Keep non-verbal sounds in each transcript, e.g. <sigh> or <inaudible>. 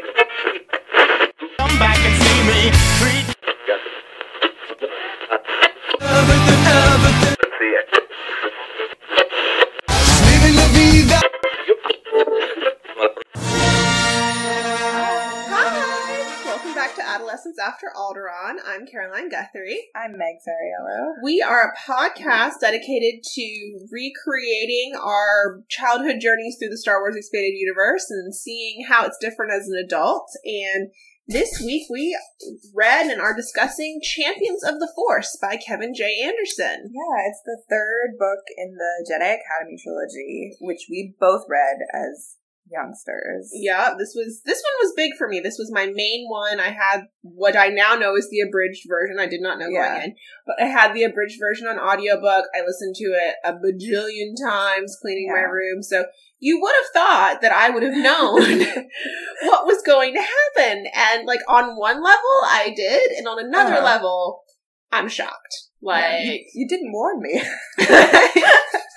Thank you. After Alderaan. I'm Caroline Guthrie. I'm Meg Fariello. We are a podcast dedicated to recreating our childhood journeys through the Star Wars Expanded Universe and seeing how it's different as an adult. And this week we read and are discussing Champions of the Force by Kevin J. Anderson. Yeah, it's the third book in the Jedi Academy trilogy, which we both read as youngsters. Yeah, this was this one was big for me. This was my main one. I had what I now know is the abridged version. I did not know Yeah. going in, but I had the abridged version on audiobook. I listened to it a bajillion times cleaning my room. So you would have thought that I would have known <laughs> <laughs> what was going to happen. And like on one level I did, and on another Uh-huh. level I'm shocked. Yeah, Like you, you didn't warn me <laughs> <laughs>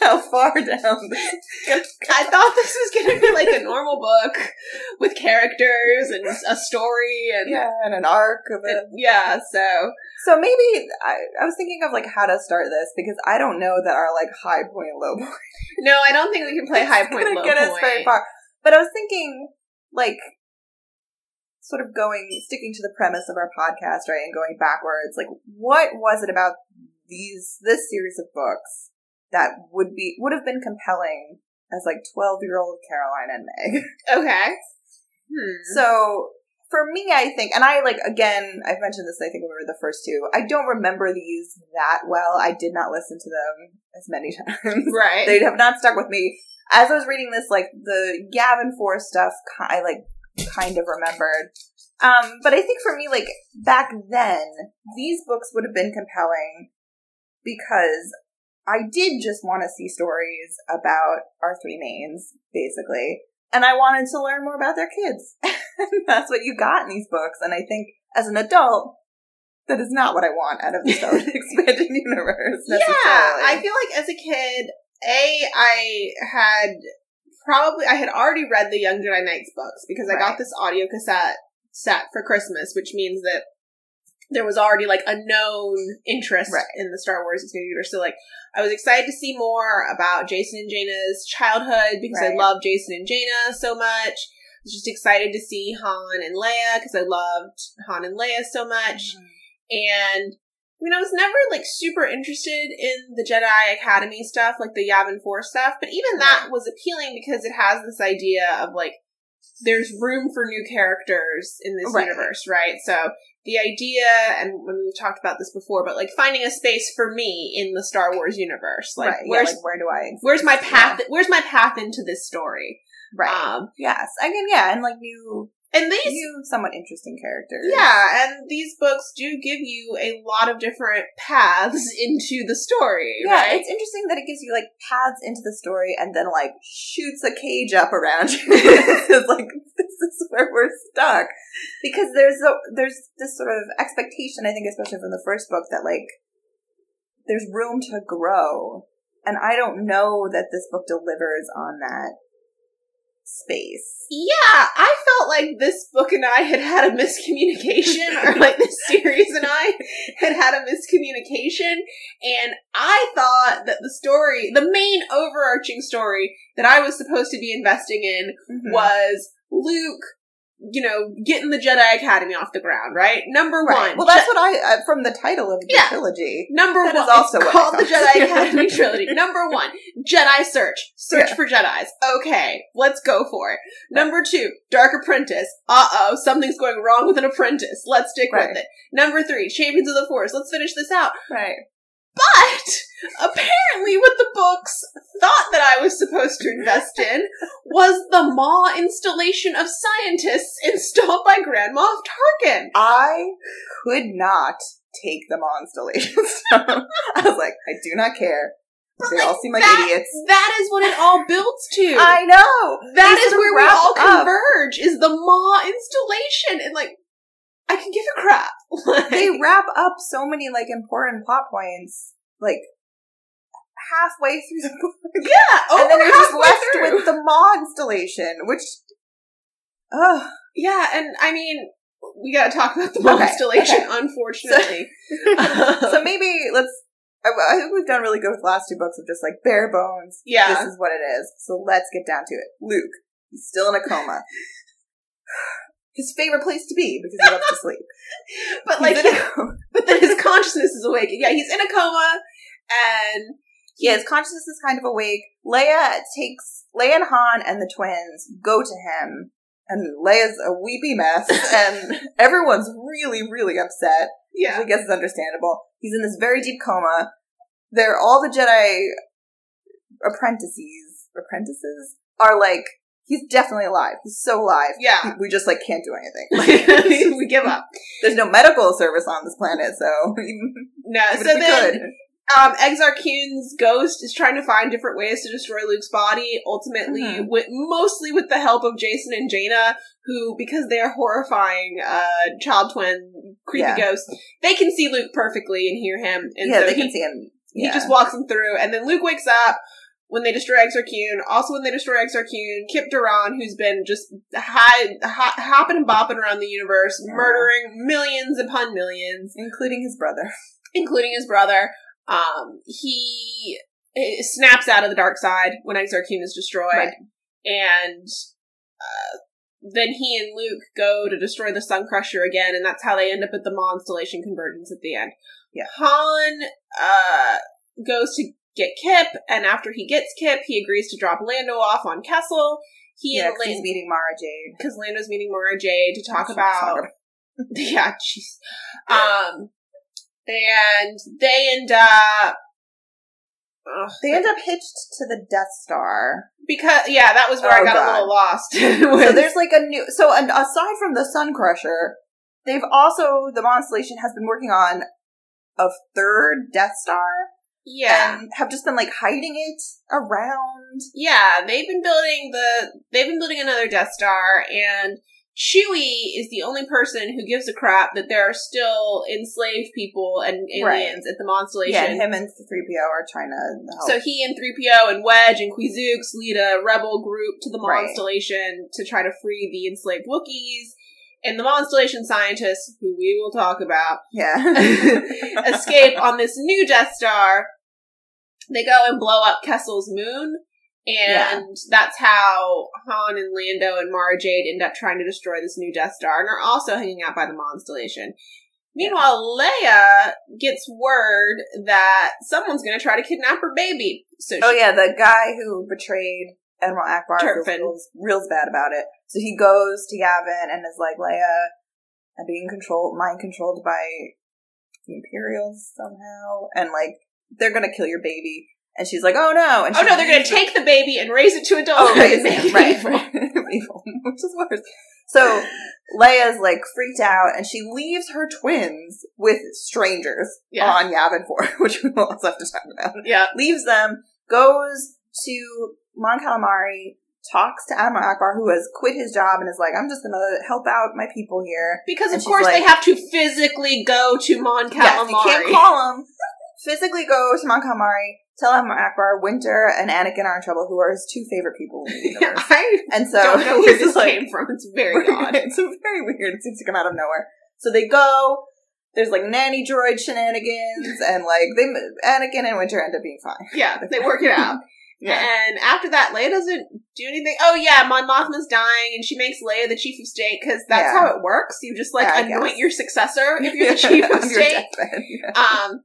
how far down I thought this was going to be like a normal book with characters and a story and Yeah, and an arc of it. yeah, so So maybe I, I was thinking of like how to start this because I don't know that our like high point low point no, I don't think we can play high point low get us very far. But I was thinking like sort of going sticking to the premise of our podcast, right, and going backwards, like what was it about these this series of books that would be would have been compelling as like twelve year old Caroline and Meg? <laughs> Okay. Hmm. So for me, I think, and I like again, I've mentioned this. I think when we were the first two. I don't remember these that well. I did not listen to them as many <laughs> times. right. they have not stuck with me. As I was reading this, like the Yavin 4 stuff, I like kind of remembered. Um, but I think for me, like back then, these books would have been compelling because I did just want to see stories about our three mains, basically, and I wanted to learn more about their kids. <laughs> That's what you got in these books, and I think as an adult. That is not what I want out of the Star Wars <laughs> expanded universe. yeah, I feel like as a kid, a I had probably I had already read the Young Jedi Knights books because I Right. got this audio cassette set for Christmas, which means that there was already like a known interest Right. in the Star Wars expanded universe. So like I was excited to see more about Jacen and Jaina's childhood because I love Jacen and Jaina so much. I was just excited to see Han and Leia because I loved Han and Leia so much. Mm-hmm. And I mean, I was never like super interested in the Jedi Academy stuff, like the Yavin 4 stuff, but even that was appealing because it has this idea of like there's room for new characters in this Right. universe, right? So the idea, and when we've talked about this before, but like finding a space for me in the Star Wars universe, like right. yeah, where's like, where do I? exist? where's my path? Yeah. Where's my path into this story? Right. Um, yes. Again, yeah, and like new, and these new, somewhat interesting characters. Yeah, and these books do give you a lot of different paths <laughs> into the story, Yeah, right? it's interesting that it gives you like paths into the story and then like shoots a cage up around you. <laughs> <laughs> it's like this is where we're stuck because there's a, there's this sort of expectation I think especially from the first book that like there's room to grow and I don't know that this book delivers on that space. yeah, I felt like this book and I had had a miscommunication, or like this series and I had had a miscommunication, and I thought that the story, the main overarching story that I was supposed to be investing in Mhm. was Luke, you know, getting the Jedi Academy off the ground, right? Number Right. one. Well, that's what I uh, from the title of the Yeah. trilogy. Number That one, also it's what I called the. Jedi <laughs> Academy trilogy. Number one, Jedi search, search Yeah. for Jedi's. Okay, let's go for it. Number two, Dark Apprentice. Uh oh, something's going wrong with an apprentice. Let's stick Right. with it. Number three, Champions of the Force. Let's finish this out. Right. But apparently, what the books thought that I was supposed to invest in was the Maw installation of scientists installed by Grand Moff Tarkin. I could not take the Monstellation <laughs> stuff. I was like, I do not care. But, They like, all seem like that- idiots. That is what it all builds to. <laughs> I know. That They is where we all up. converge is the Maw installation and like I can give a crap. Like, They wrap up so many like important plot points, like halfway through the <laughs> book, yeah, and then you're just left through. with the Maw installation, which, ugh, Yeah, and I mean, we gotta talk about the Okay, constellation, okay. unfortunately. so <laughs> um, maybe let's. I, I think we've done really good with the last two books of just like bare bones. Yeah. This is what it is. So let's get down to it. Luke, he's still in a coma. His favorite place to be because he loves to <laughs> sleep. but He's like, <laughs> but then his consciousness is awake. Yeah, he's in a coma, and Yeah, his consciousness is kind of awake. Leia takes Leia and Han and the twins go to him, and Leia's a weepy mess, <laughs> and everyone's really, really upset. Which yeah, I guess it's understandable. He's in this very deep coma. They're all the Jedi apprentices. Apprentices are like he's definitely alive. He's so alive. yeah. We just like can't do anything. <laughs> we give up. There's no medical service on this planet, so <laughs> No, even so then could. um, Exar Kun's ghost is trying to find different ways to destroy Luke's body. Ultimately, Mhm. with mostly with the help of Jacen and Jaina, who because they are horrifying uh, child twin creepy Yeah. ghosts, they can see Luke perfectly and hear him. And yeah, so they he, can see him. he just walks them through, and then Luke wakes up. When they destroy Exar Kun, also when they destroy Exar Kun, Kyp Durron, who's been just hi, hi, hopping and bopping around the universe, Yeah. murdering millions upon millions, including his brother. including his brother. Um, he snaps out of the dark side when Exar Kun is destroyed, Right. and uh, then he and Luke go to destroy the Sun Crusher again, and that's how they end up at the Monstellation convergence at the end. Yeah. Han uh, goes to get Kyp, and after he gets Kyp, he agrees to drop Lando off on Kessel. He Yeah, and he's meeting Mara Jade. because Lando's meeting Mara Jade to talk about <laughs> yeah, jeez. Um, and they end up ugh, They end up hitched to the Death Star. because yeah, that was where I Oh, got God. a little lost. <laughs> So there's like a new. So and aside from the Sun Crusher, they've also the Monstellation has been working on a third Death Star yeah, and have just been like hiding it around. yeah. They've been building the they've been building another Death Star, and Chewie is the only person who gives a crap that there are still enslaved people and aliens at the Monstellation. Yeah, and him and three PO are trying to help. So he and 3PO and Wedge and Qwi Xux lead a rebel group to the Right. Monstellation to try to free the enslaved Wookiees. And the Monstellation scientists, who we will talk about, <laughs> yeah, <laughs> escape on this new Death Star. They go and blow up Kessel's moon. And that's how Han and Lando and Mara Jade end up trying to destroy this new Death Star and are also hanging out by the Monstellation. Meanwhile, Leia gets word that someone's going to try to kidnap her baby. So Oh yeah, the guy who betrayed Admiral Ackbar feels, Terpfen. feels real bad about it. So he goes to Yavin and is like, Leia, I'm being controlled, mind controlled by the Imperials somehow, and like they're gonna kill your baby. And she's like, oh no! And Oh no, they're going to take the baby and raise it to Oh, adulthood right, and make it right, <laughs> evil. which is worse. So Leia's like freaked out, and she leaves her twins with strangers Yeah. on Yavin Four, <laughs> which we will also have to talk about. Yeah. Leaves them, goes to Mon Calamari, talks to Admiral Ackbar, who has quit his job and is like, "I'm just gonna help out my people here." Because And of course like- they have to physically go to Mon Calamari. Yes, you can't call him. <laughs> Physically go to Mon Calamari, tell Admiral Ackbar, Winter and Anakin are in trouble, who are his two favorite people in the <laughs> universe. I And so don't know <laughs> where this like, came from. It's very odd. it's very weird. It seems to come out of nowhere. So they go. There's like nanny droid shenanigans, and like they Anakin and Winter end up being fine. Yeah, they work it out. Yeah. And after that, Leia doesn't do anything. Oh yeah, Mon Mothma's dying, and she makes Leia the chief of state because that's Yeah. how it works. You just like Yeah, anoint guess. your successor if you're the <laughs> chief of state. Um,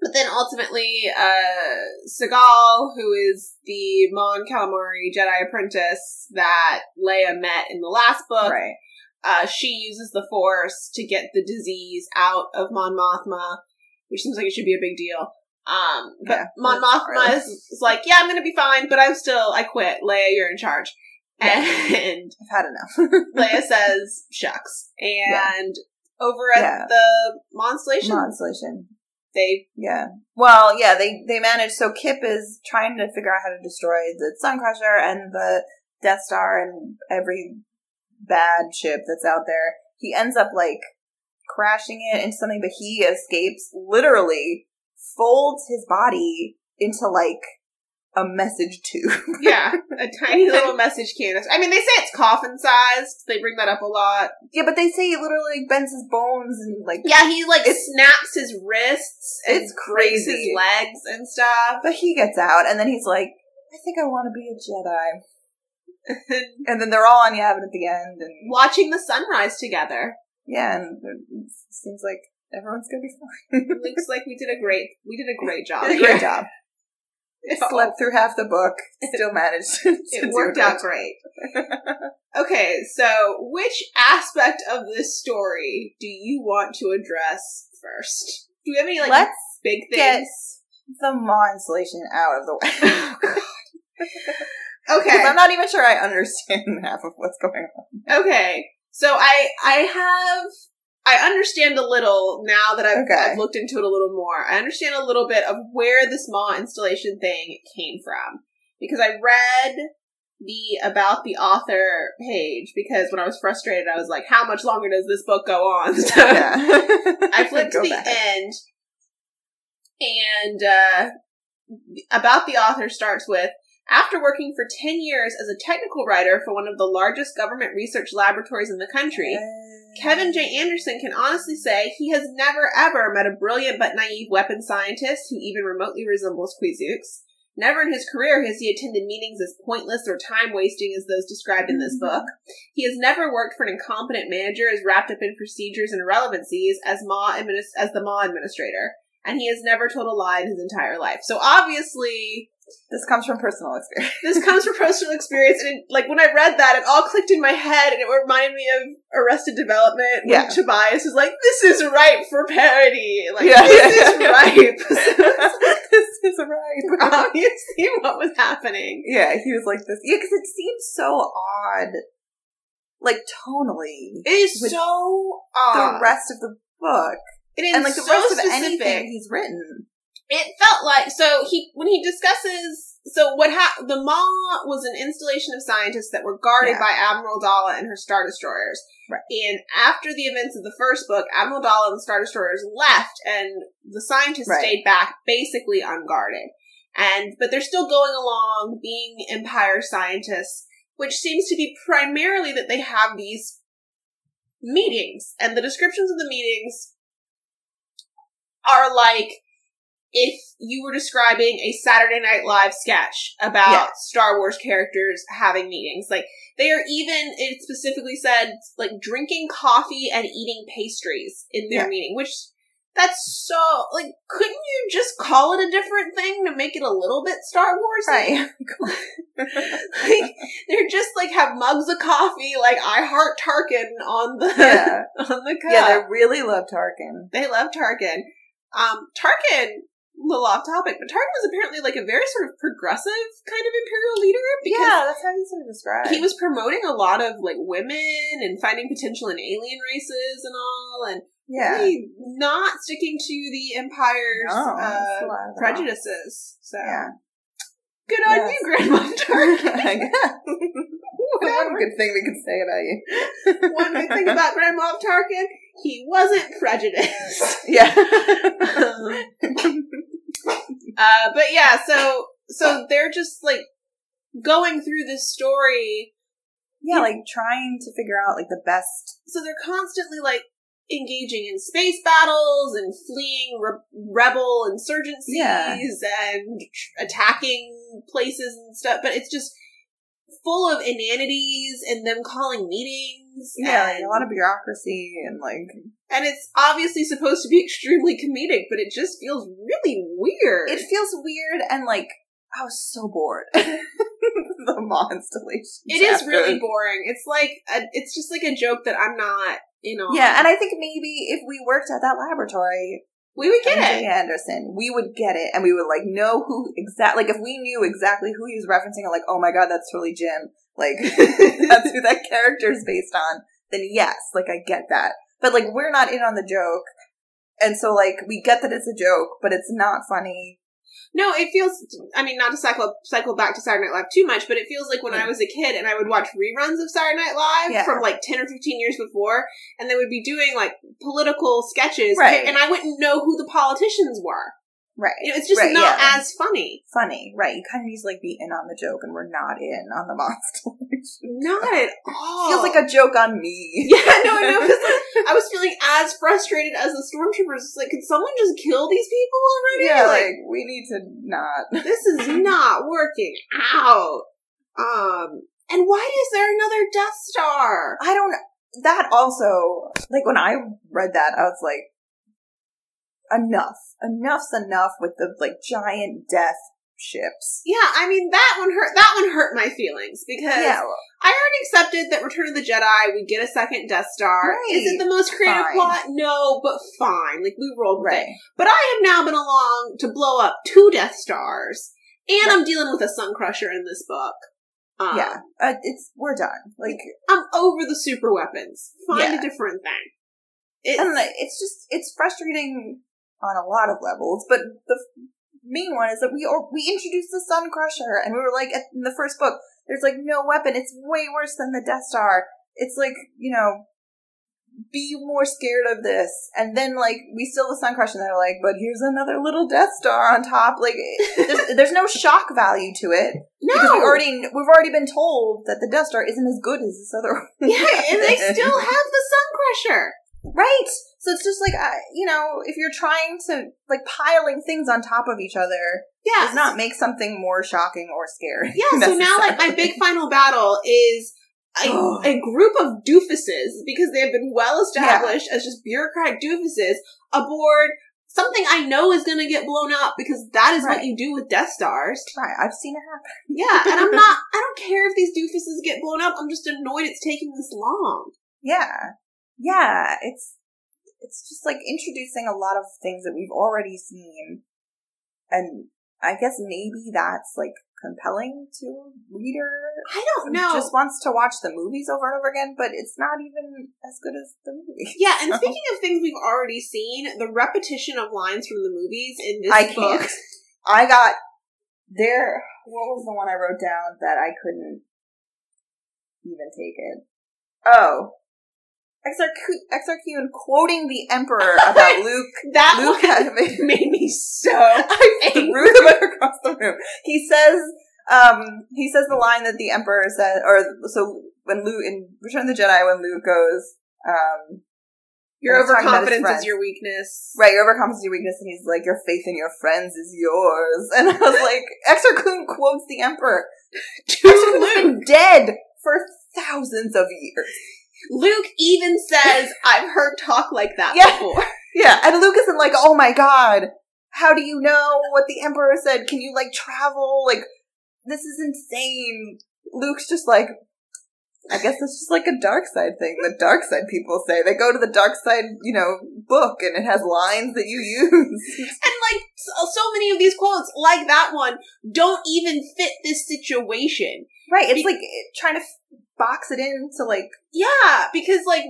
but then ultimately, uh, Cilghal, who is the Mon Calamari Jedi apprentice that Leia met in the last book, right. uh, she uses the Force to get the disease out of Mon Mothma, which seems like it should be a big deal. Um, but Yeah, Mon Mothma is, like, yeah, I'm gonna be fine, but I'm still, I quit. Leia, you're in charge. And <laughs> I've had enough. <laughs> Leia <laughs> says, shucks. And over at Yeah. the Monstellation, Monstellation. they Yeah. Well, yeah, they they manage. So Kyp is trying to figure out how to destroy the Sun Crusher and the Death Star and every bad ship that's out there. He ends up like crashing it into something, but he escapes. Literally folds his body into like a message tube. <laughs> Yeah, a <laughs> tiny little message canister. I mean, they say it's coffin sized. They bring that up a lot. yeah, but they say he literally like bends his bones and like. Yeah, he like It's- snaps his wrists. And It's crazy. his legs and stuff. But he gets out, and then he's like, "I think I want to be a Jedi." <laughs> And then they're all on Yavin at the end, and Watching the sunrise together. yeah, and it seems like everyone's gonna be fine. Looks like we did a great. We did a great job. Did <laughs> a great job. Slept through half the book, <laughs> still managed. To It worked out great. <laughs> Okay, so which aspect of this story do you want to address first? Do we have any like Let's big get- things? the Maw installation out of the way. Oh, okay. I'm not even sure I understand half of what's going on. Okay. So I I have I understand a little now that I've, Okay. I've looked into it a little more. I understand a little bit of where this Maw installation thing came from because I read the about the author page because when I was frustrated I was like how much longer does this book go on? <laughs> So Yeah. I flipped <laughs> to the back. end and uh about the author starts with after working for 10 years as a technical writer for one of the largest government research laboratories in the country, Kevin J. Anderson can honestly say he has never ever met a brilliant but naive weapons scientist who even remotely resembles Qwi Xux. Never in his career has he attended meetings as pointless or time wasting as those described in this mm-hmm. book. He has never worked for an incompetent manager as wrapped up in procedures and irrelevancies as Ma adminis- as the Ma administrator, and he has never told a lie in his entire life. So obviously, This comes from personal experience. this comes from personal experience, and it, like when I read that, it all clicked in my head, and it reminded me of Arrested Development. When Yeah. Tobias is like, "This is ripe for parody. Like Yeah, this yeah, is <laughs> yeah. ripe." <laughs> this is right. <laughs> Obviously, what was happening? yeah, he was like this. Yeah, because it seems so odd, like tonally. It is so odd. The rest of the book it is and like the so rest of anything he's written. It felt like so he when he discusses so what happened the maw was an installation of scientists that were guarded Yeah. by admiral daala and her star destroyers Right. and after the events of the first book admiral daala and the star destroyers left and the scientists Right. stayed back basically unguarded and but they're still going along being empire scientists which seems to be primarily that they have these meetings and the descriptions of the meetings are like if you were describing a Saturday Night Live sketch about Yeah. Star Wars characters having meetings. Like they are even it specifically said like drinking coffee and eating pastries in their Yeah. meeting, which that's so like couldn't you just call it a different thing to make it a little bit Star Wars? Right. <laughs> <laughs> like they're just like have mugs of coffee like I heart Tarkin on the yeah. <laughs> on the cup. Yeah, they really love Tarkin. They love Tarkin. Um, Tarkin, little off topic, but Tarkin was apparently like a very sort of progressive kind of imperial leader because Yeah, that's how he's sort of described. he was promoting a lot of like women and finding potential in alien races and all, and yeah. really not sticking to the empire's No, uh, a lot of- prejudices. So Yeah. good on Yes. you, Grandma Tarkin. I guess. One good thing we could say about you. <laughs> One good thing about Grandma Tarkin, he wasn't prejudiced. yeah. <laughs> Uh, but yeah, so so they're just like going through this story. yeah, like trying to figure out like the best. So they're constantly like engaging in space battles and fleeing re- rebel insurgencies Yeah. and tr- attacking places and stuff. But it's just full of inanities and them calling meetings. Yeah, like a lot of bureaucracy and like and it's obviously supposed to be <laughs> extremely comedic, but it just feels really weird. it feels weird and like I was so bored. <laughs> the installation. It is chapter. really boring. It's like a, it's just like a joke that I'm not, you know. Yeah, and I think maybe if we worked at that laboratory, we would get MJ it. Anderson, we would get it, and we would like know who exactly. Like if we knew exactly who he was referencing, like, oh my god, that's totally Jim. Like <laughs> that's who that character is based on. Then yes, like I get that. But like we're not in on the joke, and so like we get that it's a joke, but it's not funny. No, it feels. I mean, not to cycle cycle back to Saturday Night Live too much, but it feels like when I Mm. was a kid and I would watch reruns of Saturday Night Live Yeah. from like ten or fifteen years before, and they would be doing like political sketches, Right. and I wouldn't know who the politicians were. Right. It's just Right, not yeah. as funny. Funny. Right. You kind of need to like be in on the joke and we're not in on the <laughs> monster. Not at <laughs> all. Feels like a joke on me. Yeah, no, I know. <laughs> like, I was feeling as frustrated as the stormtroopers. It's like, could someone just kill these people already? Yeah, like, like we need to not. this is not working out. Um, and why is there another Death Star? I don't. That also, like when I read that, I was like, enough, enough's enough with the like giant death ships. Yeah, I mean that one hurt. That one hurt my feelings because Yeah, I already accepted that Return of the Jedi we get a second Death Star. Right. Is it the most creative Fine. plot? No, but fine. Like we rolled with it. right. But I have now been along to blow up two Death Stars, and I'm dealing with a Sun Crusher in this book. Um, yeah, uh, it's we're done. Like, I'm over the super weapons. Find Yeah. a different thing. It's, it's just it's frustrating on a lot of levels. But the main one is that we or we introduced the Sun Crusher, and we were like at, in the first book, there's like no weapon. It's way worse than the Death Star. It's like you know. Be more scared of this, and then like we still the Sun Crusher, and they're like, but here's another little Death Star on top. Like, there's, <laughs> there's no shock value to it no, because we already we've already been told that the Death Star isn't as good as this other. <laughs> yeah, and they <laughs> still have the Sun Crusher. Right. So it's just like I, you know, if you're trying to like piling things on top of each other, Yeah, does not make something more shocking or scary. Yeah, so now like my big final battle is a, a group of doofuses because they have been well established as just bureaucratic doofuses aboard something I know is going to get blown up because that is what you do with Death Stars. right. I've seen it happen. Yeah, and I'm <laughs> not. I don't care if these doofuses get blown up. I'm just annoyed it's taking this long. Yeah, yeah. It's it's just like introducing a lot of things that we've already seen, and I guess maybe that's like compelling to a reader I don't know. just wants to watch the movies over and over again, but it's not even as good as the movie. <laughs> yeah, and So- speaking of things we've already seen, the repetition of lines from the movies in this I book. can't. I got there. What was the one I wrote down that I couldn't even take it? Oh, Exar Kun, XRQ quoting the Emperor about <laughs> Luke. That Luke had made. <laughs> made me so I threw the <laughs> book across the room. He says, um, he says the line that the Emperor said, or so when Luke in Return of the Jedi, when Luke goes, um, Your He's talking about his overconfidence is your weakness. Right, your overconfidence is your weakness, and he's like, your faith in your friends is yours. And I was like, Exar Kun quotes the Emperor. To Exar Luke. been dead for thousands of years. Luke even says, I've heard talk like that Yeah. before. <laughs> Yeah, and Luke isn't like, oh my god, how do you know what the Emperor said? Can you, like, travel? Like, this is insane. Luke's just like, I guess it's just like a dark side thing. The dark side people say. They go to the dark side, you know, book, and it has lines that you use. <laughs> And like so, so many of these quotes, like that one, don't even fit this situation. Right, it's like eh, trying to box it in to like, Yeah, because like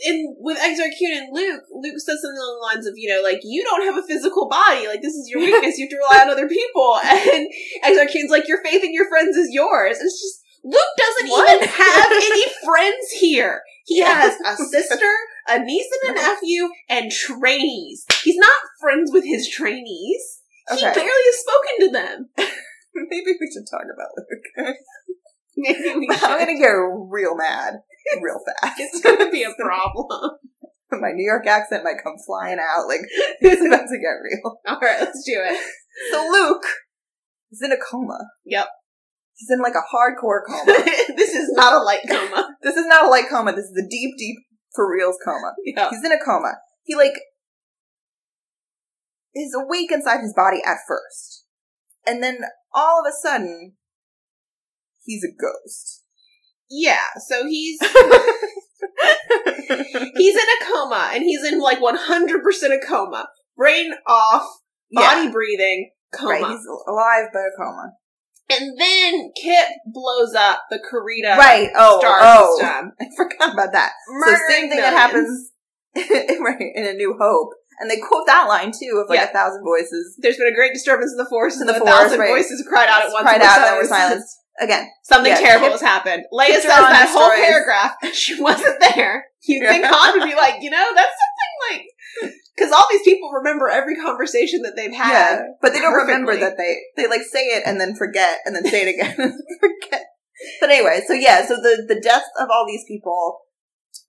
in with Exar Kun and Luke, Luke says something along the lines of, you know, like you don't have a physical body, like this is your <laughs> weakness, you have to rely on other people. <laughs> And Exar Kun's like, your faith in your friends is yours. It's just Luke doesn't What? even have any <laughs> friends here. He has a sister, a niece and a nephew, and trainees. He's not friends with his trainees. He barely has spoken to them. Maybe we should talk about Luke. <laughs> Maybe we <laughs> I'm gonna get real mad real fast. It's gonna be a <laughs> problem. My New York accent might come flying out. Like it's about to get real. All right, let's do it. So Luke is in a coma. Yep. He's in like a hardcore coma. this is not a light coma. this is not a light coma. This is a deep, deep for reals coma. Yeah. He's in a coma. He like is awake inside his body at first, and then all of a sudden he's a ghost. Yeah, so he's <laughs> <laughs> he's in a coma and he's in like 100% a coma. Brain off, body Yeah. breathing, coma. Right, he's alive but a coma. and then Kyp blows up the Carida right. Oh, star oh. system. <laughs> I forgot about that. so same thing that happens right in A New Hope, and they quote that line too of like Yeah. a thousand voices. There's been a great disturbance in the force, and In the, the thousand right. voices cried out at once. Cried and out, and were silenced. Again, Something terrible has happened. Leia says that whole paragraph. <laughs> She wasn't there. You'd think Han would be like, you know, that's something like, <laughs> because all these people remember every conversation that they've had. Yeah, but they don't remember that they they like say it and then forget and then say it again and <laughs> forget. But anyway, so yeah, so the the death of all these people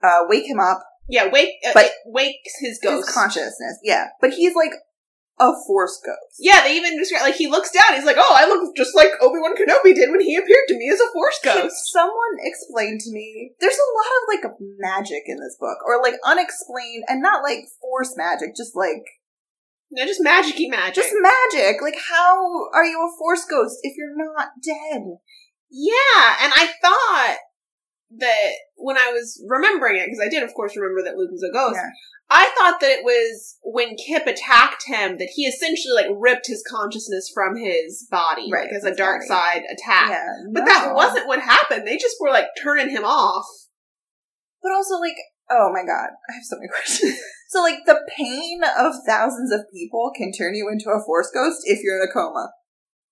uh wake him up, Yeah, wake, uh, But- wakes his his consciousness. Yeah, but he's like a force ghost. yeah, they even describe like he looks down. He's like, "Oh, I look just like Obi Wan Kenobi did when he appeared to me as a Force Can ghost." someone explain to me? There's a lot of like magic in this book, or like unexplained, and not like force magic, just like No, just magicy magic. just magic. Like, how are you a force ghost if you're not dead? Yeah, and I thought that when I was remembering it, because I did, of course, remember that Luke was a ghost. Yeah. I thought that it was when Kyp attacked him that he essentially like ripped his consciousness from his body, Right, like as a dark body. side attack. Yeah, But that wasn't what happened. They just were like turning him off. But also, like, oh my god, I have so many <laughs> questions. so, like, the pain of thousands of people can turn you into a force ghost if you're in a coma.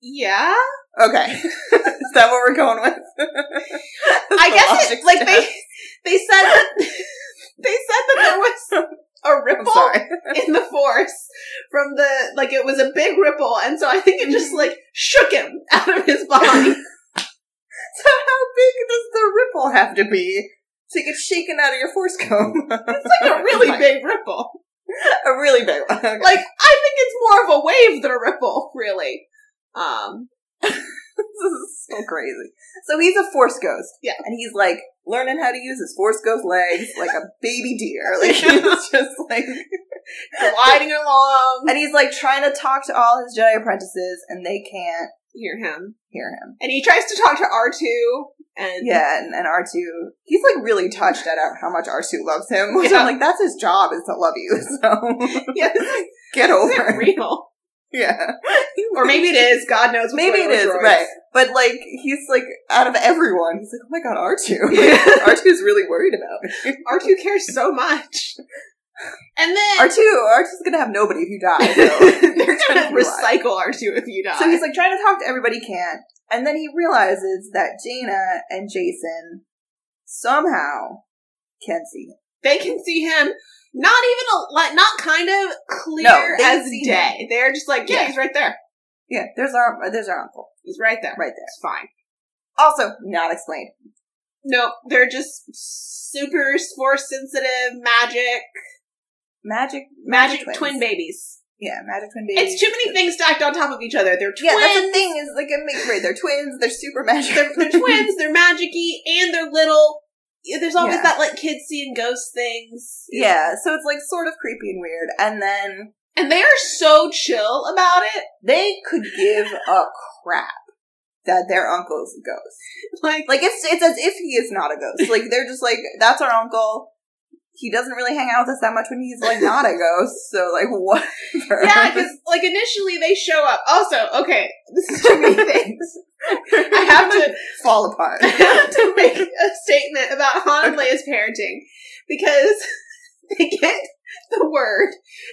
Yeah, Okay, <laughs> is that what we're going with? I <laughs> guess it, like they <laughs> they said that <laughs> they said that there was a ripple in the force from the like it was a big ripple, and so I think it just like shook him out of his body. So, how big does the ripple have to be to get shaken out of your force coma? It's like a really big ripple. a really big one. Okay. Like I think it's more of a wave than a ripple, really. Um, <laughs> this is so crazy. So he's a force ghost. Yeah. And he's like learning how to use his force ghost legs like a baby deer. <laughs> Like he's just like <laughs> gliding along. and he's like trying to talk to all his Jedi apprentices and they can't Hear him, hear him. and he tries to talk to R two, and Yeah, and, and R2, he's like really touched at how much R2 loves him. Which Yeah. I'm like, that's his job is to love you. So yeah, get over it. real. Yeah. <laughs> Or maybe it is. God knows. Maybe it is, droids. right. But like, he's like, out of everyone, he's like, oh my god, R2. Yeah. R2's really worried about me. <laughs> R two cares so much, and then R2, R2's gonna have nobody if you die. So <laughs> they're gonna trying to recycle R two if you die. So he's like trying to talk to everybody he can. And then he realizes that Jaina and Jason somehow can see him. they can see him. Not even a like, not kind of clear No, as day. They're just like, yeah, Yeah. he's right there. Yeah, there's our there's our uncle He's right there. right there. It's fine. Also, not explained. No, they're just super force sensitive magic, Magic magic twins. twin babies. Yeah, magic twin babies. It's too many things stacked on top of each other. They're twins. Yeah, that's the thing. Is like it makes right. They're twins. They're super magic. They're, they're twins. <laughs> They're magicy, and they're little. Yeah, There's always Yeah. that like kids seeing ghost things. Yeah, so it's like sort of creepy and weird. And then and they are so chill about it. they could give a crap that their uncle's a ghost. Like, Like it's it's as if he is not a ghost. Like they're just like that's our uncle. He doesn't really hang out with us that much when he's like not a ghost. So like whatever. <laughs> yeah, because like initially they show up. Also, okay, this is too many <laughs> things. I have to <laughs> fall apart. <laughs> I have to make a statement about Han and Leia's parenting because <laughs> they get the word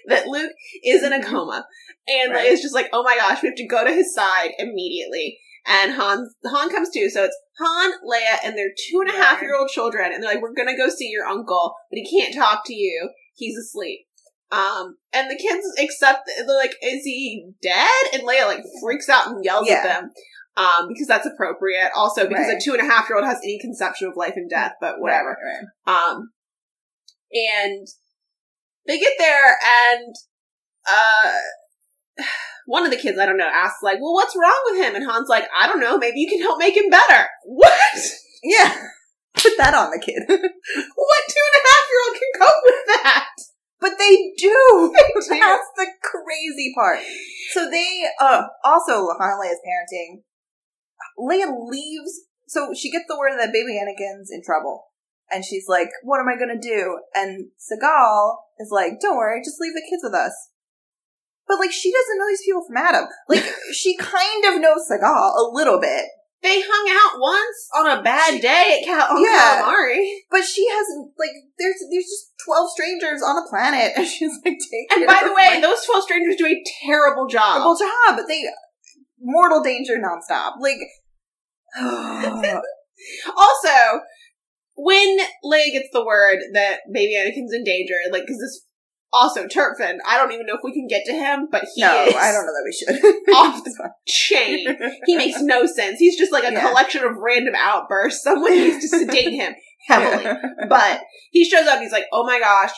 that Luke is in a coma, and Right. Leia's just like, "Oh my gosh, we have to go to his side immediately." And Han Han comes too, so it's Han, Leia, and their two and a half year old children, and they're like, "We're gonna go see your uncle, but he can't talk to you; he's asleep." Um, and the kids accept. They're like, "Is he dead?" And Leia like freaks out and yells Yeah. at them um, because that's appropriate. Also, because Right. a two and a half year old has any conception of life and death, but whatever. Right, right. Um, and they get there, and uh, <sighs> one of the kids, I don't know, asks like, "Well, what's wrong with him?" And Han's like, "I don't know. Maybe you can help make him better." <laughs> What? Yeah. <laughs> Put that on the kid. <laughs> What two and a half year old can cope with that? But they do. do. That's the crazy part. So they uh also Han and Leia's parenting. Leia leaves so she gets the word that baby Anakin's in trouble. And she's like, What am I gonna do? And Cilghal is like, Don't worry, just leave the kids with us. But like she doesn't know these people from Adam. Like <laughs> she kind of knows Cilghal a little bit. They hung out once on a bad day at Cal- on Yeah. Calamari. But she hasn't like there's there's just twelve strangers on the planet <laughs> and she's like take And by the way, my those 12 strangers do a terrible job. terrible job. They mortal danger nonstop. Like <sighs> Also, when Leia gets the word that baby Anakin's in danger, like, because this Also, Terpfen, I don't even know if we can get to him, but he no, is I don't know that we should. <laughs> Off <laughs> fine. chain. He <laughs> makes no sense. He's just like a Yeah. collection of random outbursts. Someone needs to sedate him heavily. But he shows up he's like, oh my gosh,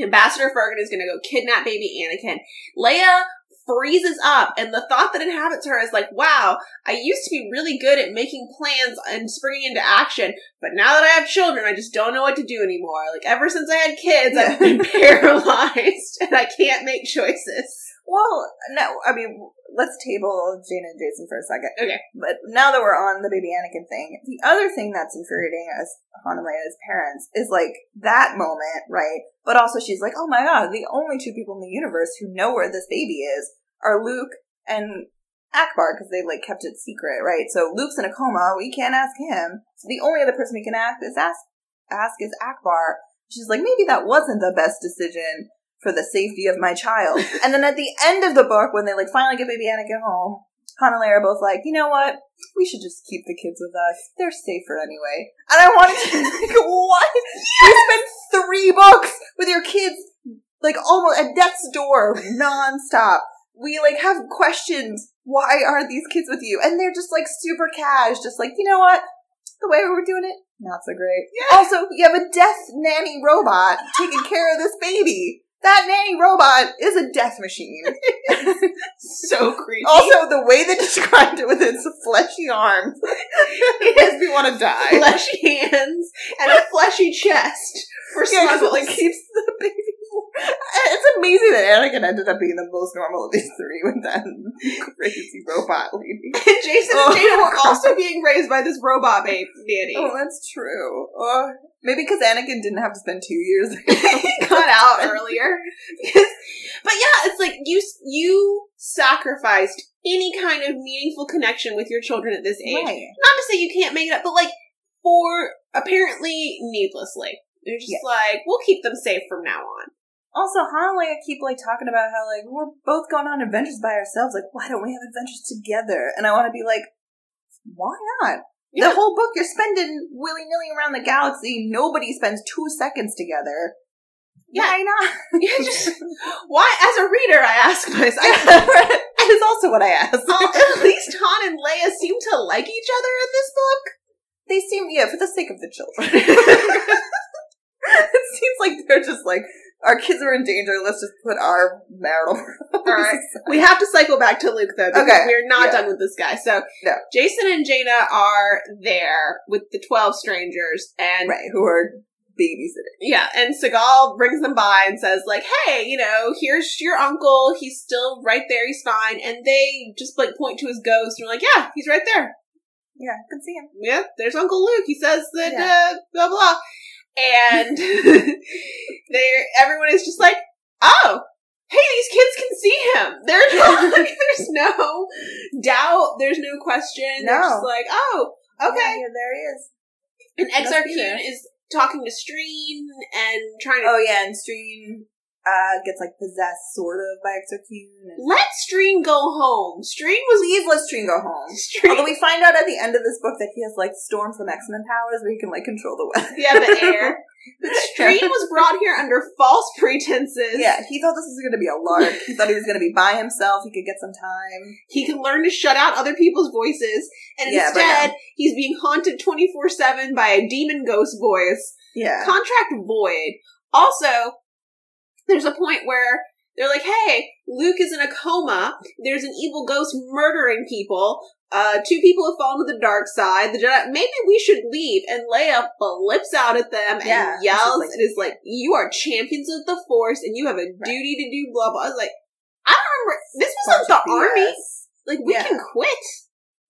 Ambassador Furgan is gonna go kidnap baby Anakin. Leia freezes up, and the thought that inhabits her is like, wow, I used to be really good at making plans and springing into action, but now that I have children, I just don't know what to do anymore. Like, ever since I had kids, I've been <laughs> paralyzed, and I can't make choices. Well, no, I mean, let's table Jaina and Jacen for a second. Okay. But now that we're on the baby Anakin thing, the other thing that's infuriating as Han and Leia as parents is like that moment, right? But also she's like, oh my god, the only two people in the universe who know where this baby is are Luke and Ackbar because they like kept it secret, right? So Luke's in a coma, we can't ask him. So the only other person we can ask is ask ask is Ackbar. She's like, maybe that wasn't the best decision for the safety of my child. <laughs> and then at the end of the book, when they like finally get baby Anakin home, Han and Leia are both like, you know what? We should just keep the kids with us. They're safer anyway. And I wanted to <laughs> like, what? You spent three books with your kids, like almost at death's door, nonstop. We like have questions. Why are these kids with you? And they're just like super cash, just like, you know what? The way we were doing it, not so great. Yeah. Also, you have a death nanny robot taking care of this baby. That nanny robot is a death machine. <laughs> <laughs> So creepy. also, the way they described it with its fleshy arms makes me want to die. fleshy hands and a fleshy chest for Yeah, it snuggles. <laughs> like keeps the baby. <laughs> It's amazing that Anakin ended up being the most normal of these three with that crazy robot lady. <laughs> And Jacen Oh. and Jada were also being raised by this robot babe nanny. Oh, that's true. Oh, maybe because Anakin didn't have to spend two years. <laughs> Cut out earlier. but yeah, it's like you you sacrificed any kind of meaningful connection with your children at this age. Right. Not to say you can't make it up, but like for apparently needlessly. They're just Yes. like, we'll keep them safe from now on. Also, Han and Leia keep like talking about how like we're both going on adventures by ourselves. Like, why don't we have adventures together? And I want to be like, why not? Yeah. The whole book you're spending willy nilly around the galaxy. Nobody spends two seconds together. Yeah. Why not? <laughs> Yeah, just why as a reader I ask myself <laughs> that is also what I ask. <laughs> At least Han and Leia seem to like each other in this book. they seem yeah for the sake of the children. it seems like they're just like our kids are in danger. Let's just put our marital. <laughs> All right. We have to cycle back to Luke though, because Okay, we're not yeah. done with this guy. So No. Jacen and Jaina are there with the twelve strangers, and right, who are babysitting. yeah, and Cilghal brings them by and says like, "Hey, you know, here's your uncle. He's still right there. He's fine." And they just like point to his ghost and are like, "Yeah, he's right there. Yeah, I can see him. Yeah, there's Uncle Luke. He says that Yeah. uh, blah blah." And <laughs> they everyone is just like, "Oh." Hey, these kids can see him. <laughs> There's no, <laughs> there's no doubt. There's no question. They're just like, oh, okay. yeah, there he is. And Must Exar be there. Kuhn is talking to Streen and trying to Oh yeah, and Streen uh gets like possessed sort of by Exar Kun. And let Streen go home. Streen was Please let Streen go home. Streen. Although we find out at the end of this book that he has like Storm from X Men powers where he can like control the weather. yeah, the air. <laughs> But Streen was brought here under false pretenses. Yeah, he thought this was going to be a lark. He thought he was going to be by himself. He could get some time. He can learn to shut out other people's voices, and Yeah, instead, he's being haunted 24 7 by a demon ghost voice. Yeah. Contract void. Also, there's a point where they're like, hey, Luke is in a coma. There's an evil ghost murdering people. Uh, two people have fallen to the dark side. The Jedi, maybe we should leave. And Leia flips out at them and Yeah, yells like- and is like, you are champions of the Force and you have a duty to do blah blah. I was like, I don't remember. This was like the army. Like, we Yeah. can quit.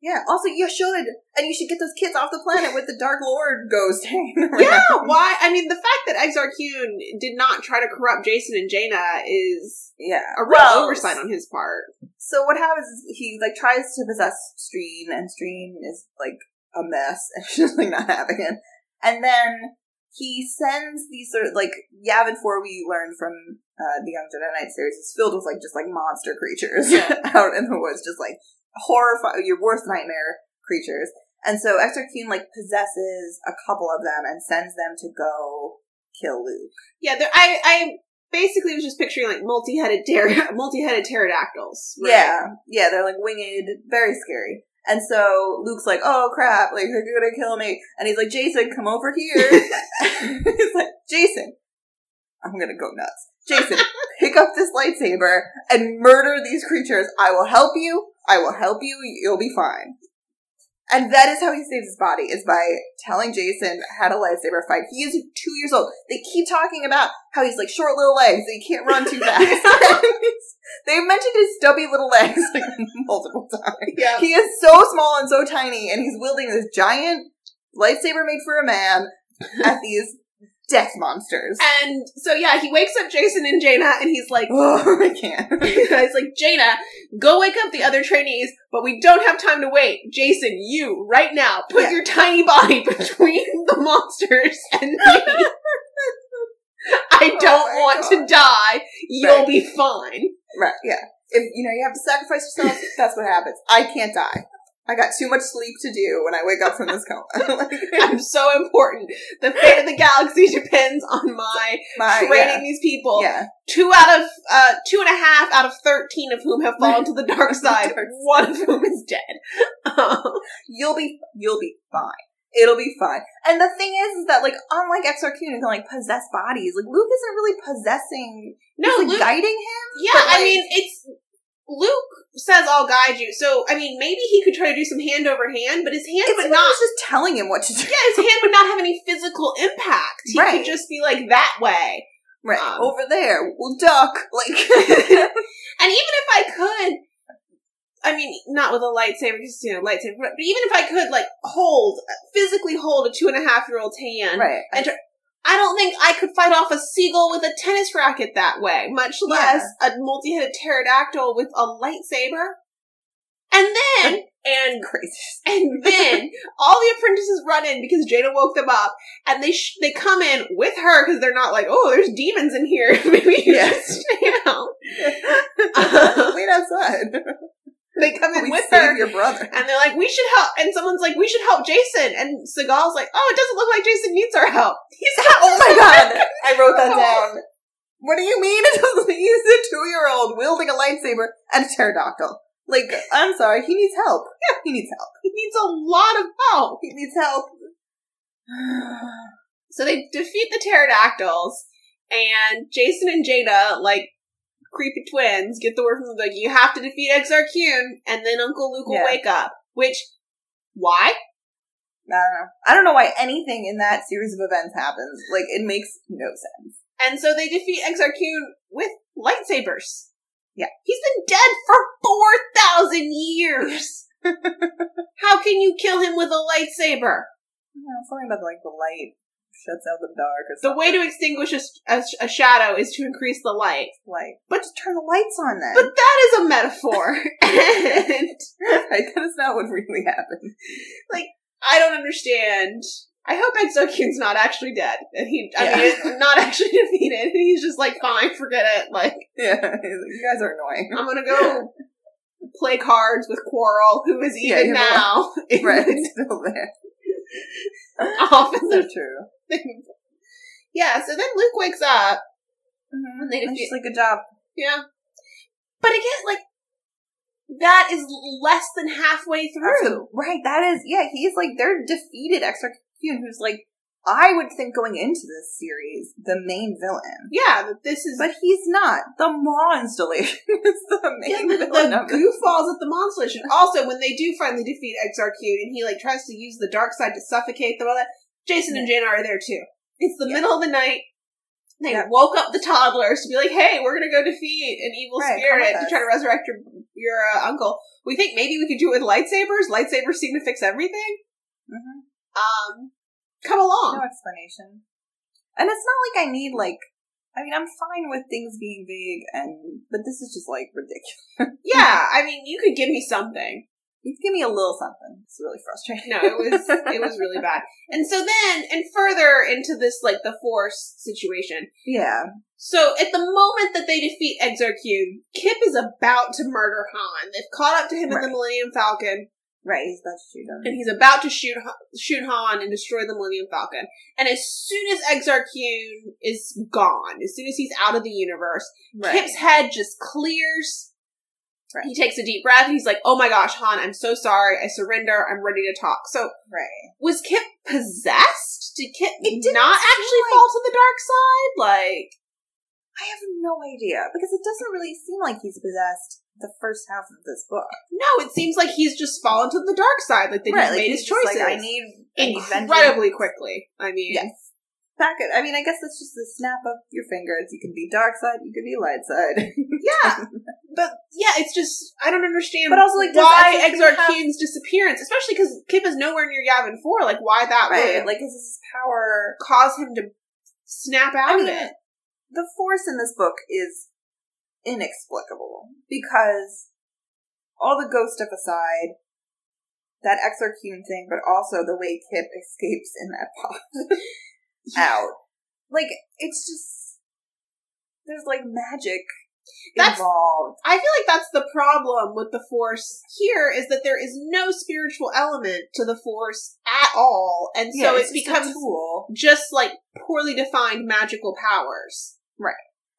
Yeah. Also, you should, and you should get those kids off the planet with the Dark Lord ghost <laughs> hanging around. Yeah, why? I mean, the fact that Exar Kun did not try to corrupt Jacen and Jaina is Yeah. a real Well, oversight on his part. So what happens is he like tries to possess Streen, and Streen is like a mess, <laughs> and she's like not having it. And then he sends these sort of like Yavin Four we learned from uh, the Young Jedi Knight series is filled with like just like monster creatures Yeah. <laughs> out in the woods, just like horrifying your worst nightmare creatures. And so Exar Kun like possesses a couple of them and sends them to go kill Luke. Yeah, I, I basically was just picturing like multi-headed ter- <laughs> multi-headed pterodactyls. right? Yeah, yeah, they're like winged, very scary. And so Luke's like, "Oh crap! Like they're gonna kill me." And he's like, "Jacen, come over here." <laughs> <laughs> he's like, "Jacen, I'm gonna go nuts. Jacen, pick up this lightsaber and murder these creatures. I will help you. I will help you. You'll be fine." And that is how he saves his body, is by telling Jacen how to lightsaber fight. He is two years old. They keep talking about how he's like short little legs, and he can't run too <laughs> fast. <laughs> They've mentioned his stubby little legs like <laughs> multiple times. Yeah. He is so small and so tiny, and he's wielding this giant lightsaber made for a man at these death monsters. And so yeah, he wakes up Jacen and Jaina, and he's like, <laughs> Oh, I can't. <laughs> he's like, Jaina, go wake up the other trainees, but we don't have time to wait. Jacen, you right now put Yeah. your tiny body <laughs> between the monsters and me. I Oh don't my want God. to die. You'll Right. be fine. Right, yeah. If you know you have to sacrifice yourself, that's what happens. I can't die. I got too much sleep to do when I wake up from this coma. <laughs> Like, <laughs> I'm so important. The fate of the galaxy depends on my my training these people. yeah. Two out of uh, two and a half out of thirteen of whom have <laughs> fallen to the dark side. One of whom is dead. You'll be you'll be fine. It'll be fine. And the thing is, is that like unlike Kun who can like possess bodies, like Luke isn't really possessing. no, he's, like Luke. guiding him. Yeah, but, I mean, it's Luke says I'll guide you. So I mean, maybe he could try to do some hand over hand, but his hand It's would not just telling him what to do. Yeah, his hand would not have any physical impact. He Right. could just be like that way. Right Um, over there, we'll duck. Like <laughs> <laughs> And even if I could, I mean, not with a lightsaber, because you know, lightsaber. But even if I could, like, hold physically hold a two and a half year old's hand, right. And tr- I don't think I could fight off a seagull with a tennis racket that way, much less a multi-headed pterodactyl with a lightsaber. And then, <laughs> and crazy. and then <laughs> all the apprentices run in because Jaina woke them up, and they sh- they come in with her because they're not like, oh, there's demons in here. <laughs> Maybe you Yeah. should stay out. Wait outside. <laughs> They come in We with her, your brother. and they're like, we should help. And someone's like, we should help Jacen. And Cilghal's like, oh, it doesn't look like Jacen needs our help. <laughs> He's Oh my god! I wrote that <laughs> down. What do you mean it doesn't use a two year old wielding a lightsaber and a pterodactyl? Like, I'm sorry, he needs help. Yeah, he needs help. He needs a lot of help. He needs help. <sighs> So they defeat the pterodactyls, and Jacen and Jaina, like creepy twins, get the word from the you have to defeat Exar and then Uncle Luke will Yeah. wake up. Which, why? I don't know. I don't know why anything in that series of events happens. Like, it makes no sense. And so they defeat Exar with lightsabers. Yeah. He's been dead for 4,000 years! <laughs> How can you kill him with a lightsaber? No, something about like the light shuts out the dark or The way to extinguish a, a, a shadow is to increase the light. Like, but just turn the lights on then. But that is a metaphor. <laughs> and <laughs> right, that is not what really happened. Like I don't understand. I hope Exar Kun's not actually dead. And he, I Yeah. mean, <laughs> not actually defeated. He's just like, fine, forget it. Like, Yeah, you guys are annoying. I'm gonna go play cards with Quarrel, who is Yeah, even a now Right, still there. off in so true. <laughs> Yeah, so then Luke wakes up. Mm-hmm. And they defeat- like, good job. Yeah. But again, like, that is less than halfway through. Right, that is, yeah, he's like, they're defeated Exar who's like, I would think going into this series, the main villain. Yeah, this is But he's not. The Maw installation <laughs> is the Yeah, main the, villain the goofballs at the Maw installation. Also, when they do finally defeat Exar Kun and he like tries to use the dark side to suffocate them, all that Jacen and Jaina are there too. It's the Yeah. middle of the night. They Yeah. woke up the toddlers to be like, "Hey, we're gonna go defeat an evil Right, spirit to try to resurrect your your uh, uncle." We think maybe we could do it with lightsabers. Lightsabers seem to fix everything. Mhm. Um, come along. No explanation. And it's not like I need, like, I mean, I'm fine with things being vague, and but this is just like ridiculous. yeah, <laughs> I mean, you could give me something. You give me a little something. It's really frustrating. No, it was <laughs> it was really bad. And so then, and further into this like the Force situation. yeah. So at the moment that they defeat Exarcute, Kyp is about to murder Han. They've caught up to him in the Millennium Falcon. Right, he's about to shoot him. and he's about to shoot Han- shoot Han and destroy the Millennium Falcon. And as soon as Exar Kun is gone, as soon as he's out of the universe, right. Kyp's head just clears. Right. He takes a deep breath. He's like, "Oh my gosh, Han, I'm so sorry. I surrender. I'm ready to talk." So right. was Kyp possessed? Did Kyp didn't actually like- fall to the dark side? Like, I have no idea because it doesn't really seem like he's possessed the first half of this book. no. It seems like he's just fallen to the dark side. Like that right, he's like made he's his choices Like, I need I need incredibly quickly. I mean, Yes. Back it. I mean, I guess that's just the snap of your fingers. You can be dark side, you can be light side. yeah. <laughs> But yeah, it's just I don't understand. But also, like, why Exar Kun Exar have- disappearance, especially because Kyp is nowhere near Yavin Four. Like, why that right. would Like, is this power? cause him to snap out I of it? the force in this book is inexplicable because all the ghost stuff aside, that Exar Kun thing, but also the way Kyp escapes in that pod <laughs> out. Like, it's just there's like magic That's- involved. I feel like that's the problem with the Force here is that there is no spiritual element to the Force at all, and so it's it becomes just like poorly defined magical powers. Right?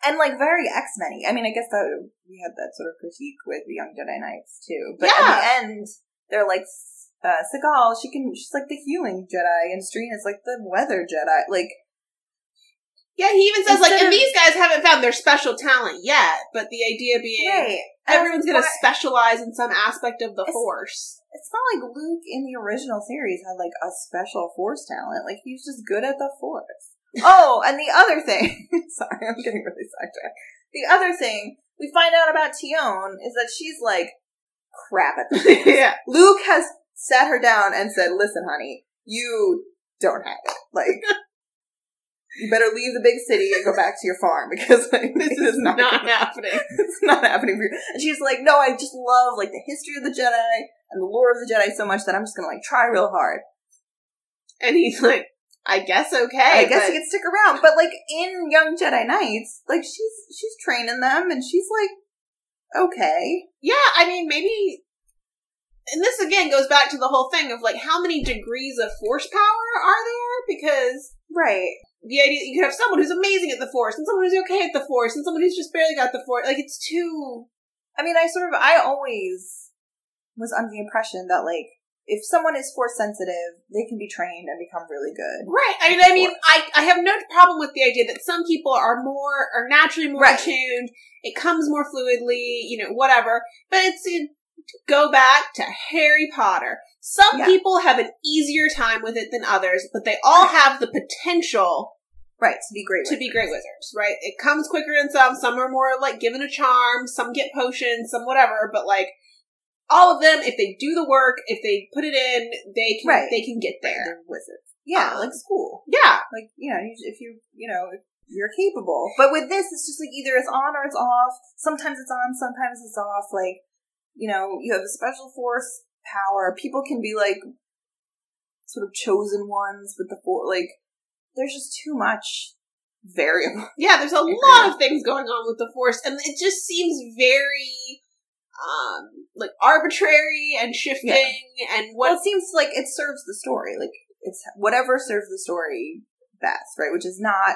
And like very X Men. I mean, I guess that we had that sort of critique with the Young Jedi Knights too. But Yeah. at the end, they're like uh, Cilghal. She can. She's like the healing Jedi, and Streen is like the weather Jedi. Like Yeah, he even says like, Instead and of- these guys haven't found their special talent yet, but the idea being right, everyone's going to specialize in some aspect of the It's- Force. It's not like Luke in the original series had like a special Force talent. Like he was just good at the Force. oh, and the other thing. <laughs> sorry, I'm getting really sidetracked. The other thing we find out about Tionne is that she's like crap at the Force. <laughs> yeah. Luke has sat her down and said, "Listen, honey, you don't have it. Like, <laughs> you better leave the big city and go back to your farm because like, this is not, Not happening. it's not happening for you." And she's like, "No, I just love like the history of the Jedi and the lore of the Jedi so much that I'm just gonna like try real hard. And he's like, I guess okay. I guess but- you can stick around." But like in Young Jedi Knights, like she's she's training them and she's like, okay, Yeah, I mean, maybe. And this again goes back to the whole thing of like, how many degrees of force power are there? Because right, the idea you could have someone who's amazing at the force, and someone who's okay at the force, and someone who's just barely got the force. Like, it's too. I mean, I sort of, I always was under the impression that like, if someone is force sensitive, they can be trained and become really good. Right. I mean, I mean, I, I have no problem with the idea that some people are more, are naturally more Right. attuned. It comes more fluidly, you know, whatever. But it's, it, go back to Harry Potter. Some Yeah. people have an easier time with it than others, but they all have the potential Right, to be great. to be great wizards, right? It comes quicker than some. Some are more like given a charm. Some get potions. Some whatever. But like all of them, if they do the work, if they put it in, they can Right. they can get there. They're wizards. Yeah, Um, like school. Yeah, Like, you know, if you, you know, if you're capable. But with this, it's just like either it's on or it's off. Sometimes it's on, sometimes it's off. Like, you know, you have a special force power. People can be like sort of chosen ones with the force. Like, there's just too much variable. <laughs> yeah. There's a lot of things going on with the force, and it just seems very um like arbitrary and shifting and Well, what it seems like it serves the story. Like, it's whatever serves the story best, right? Which is not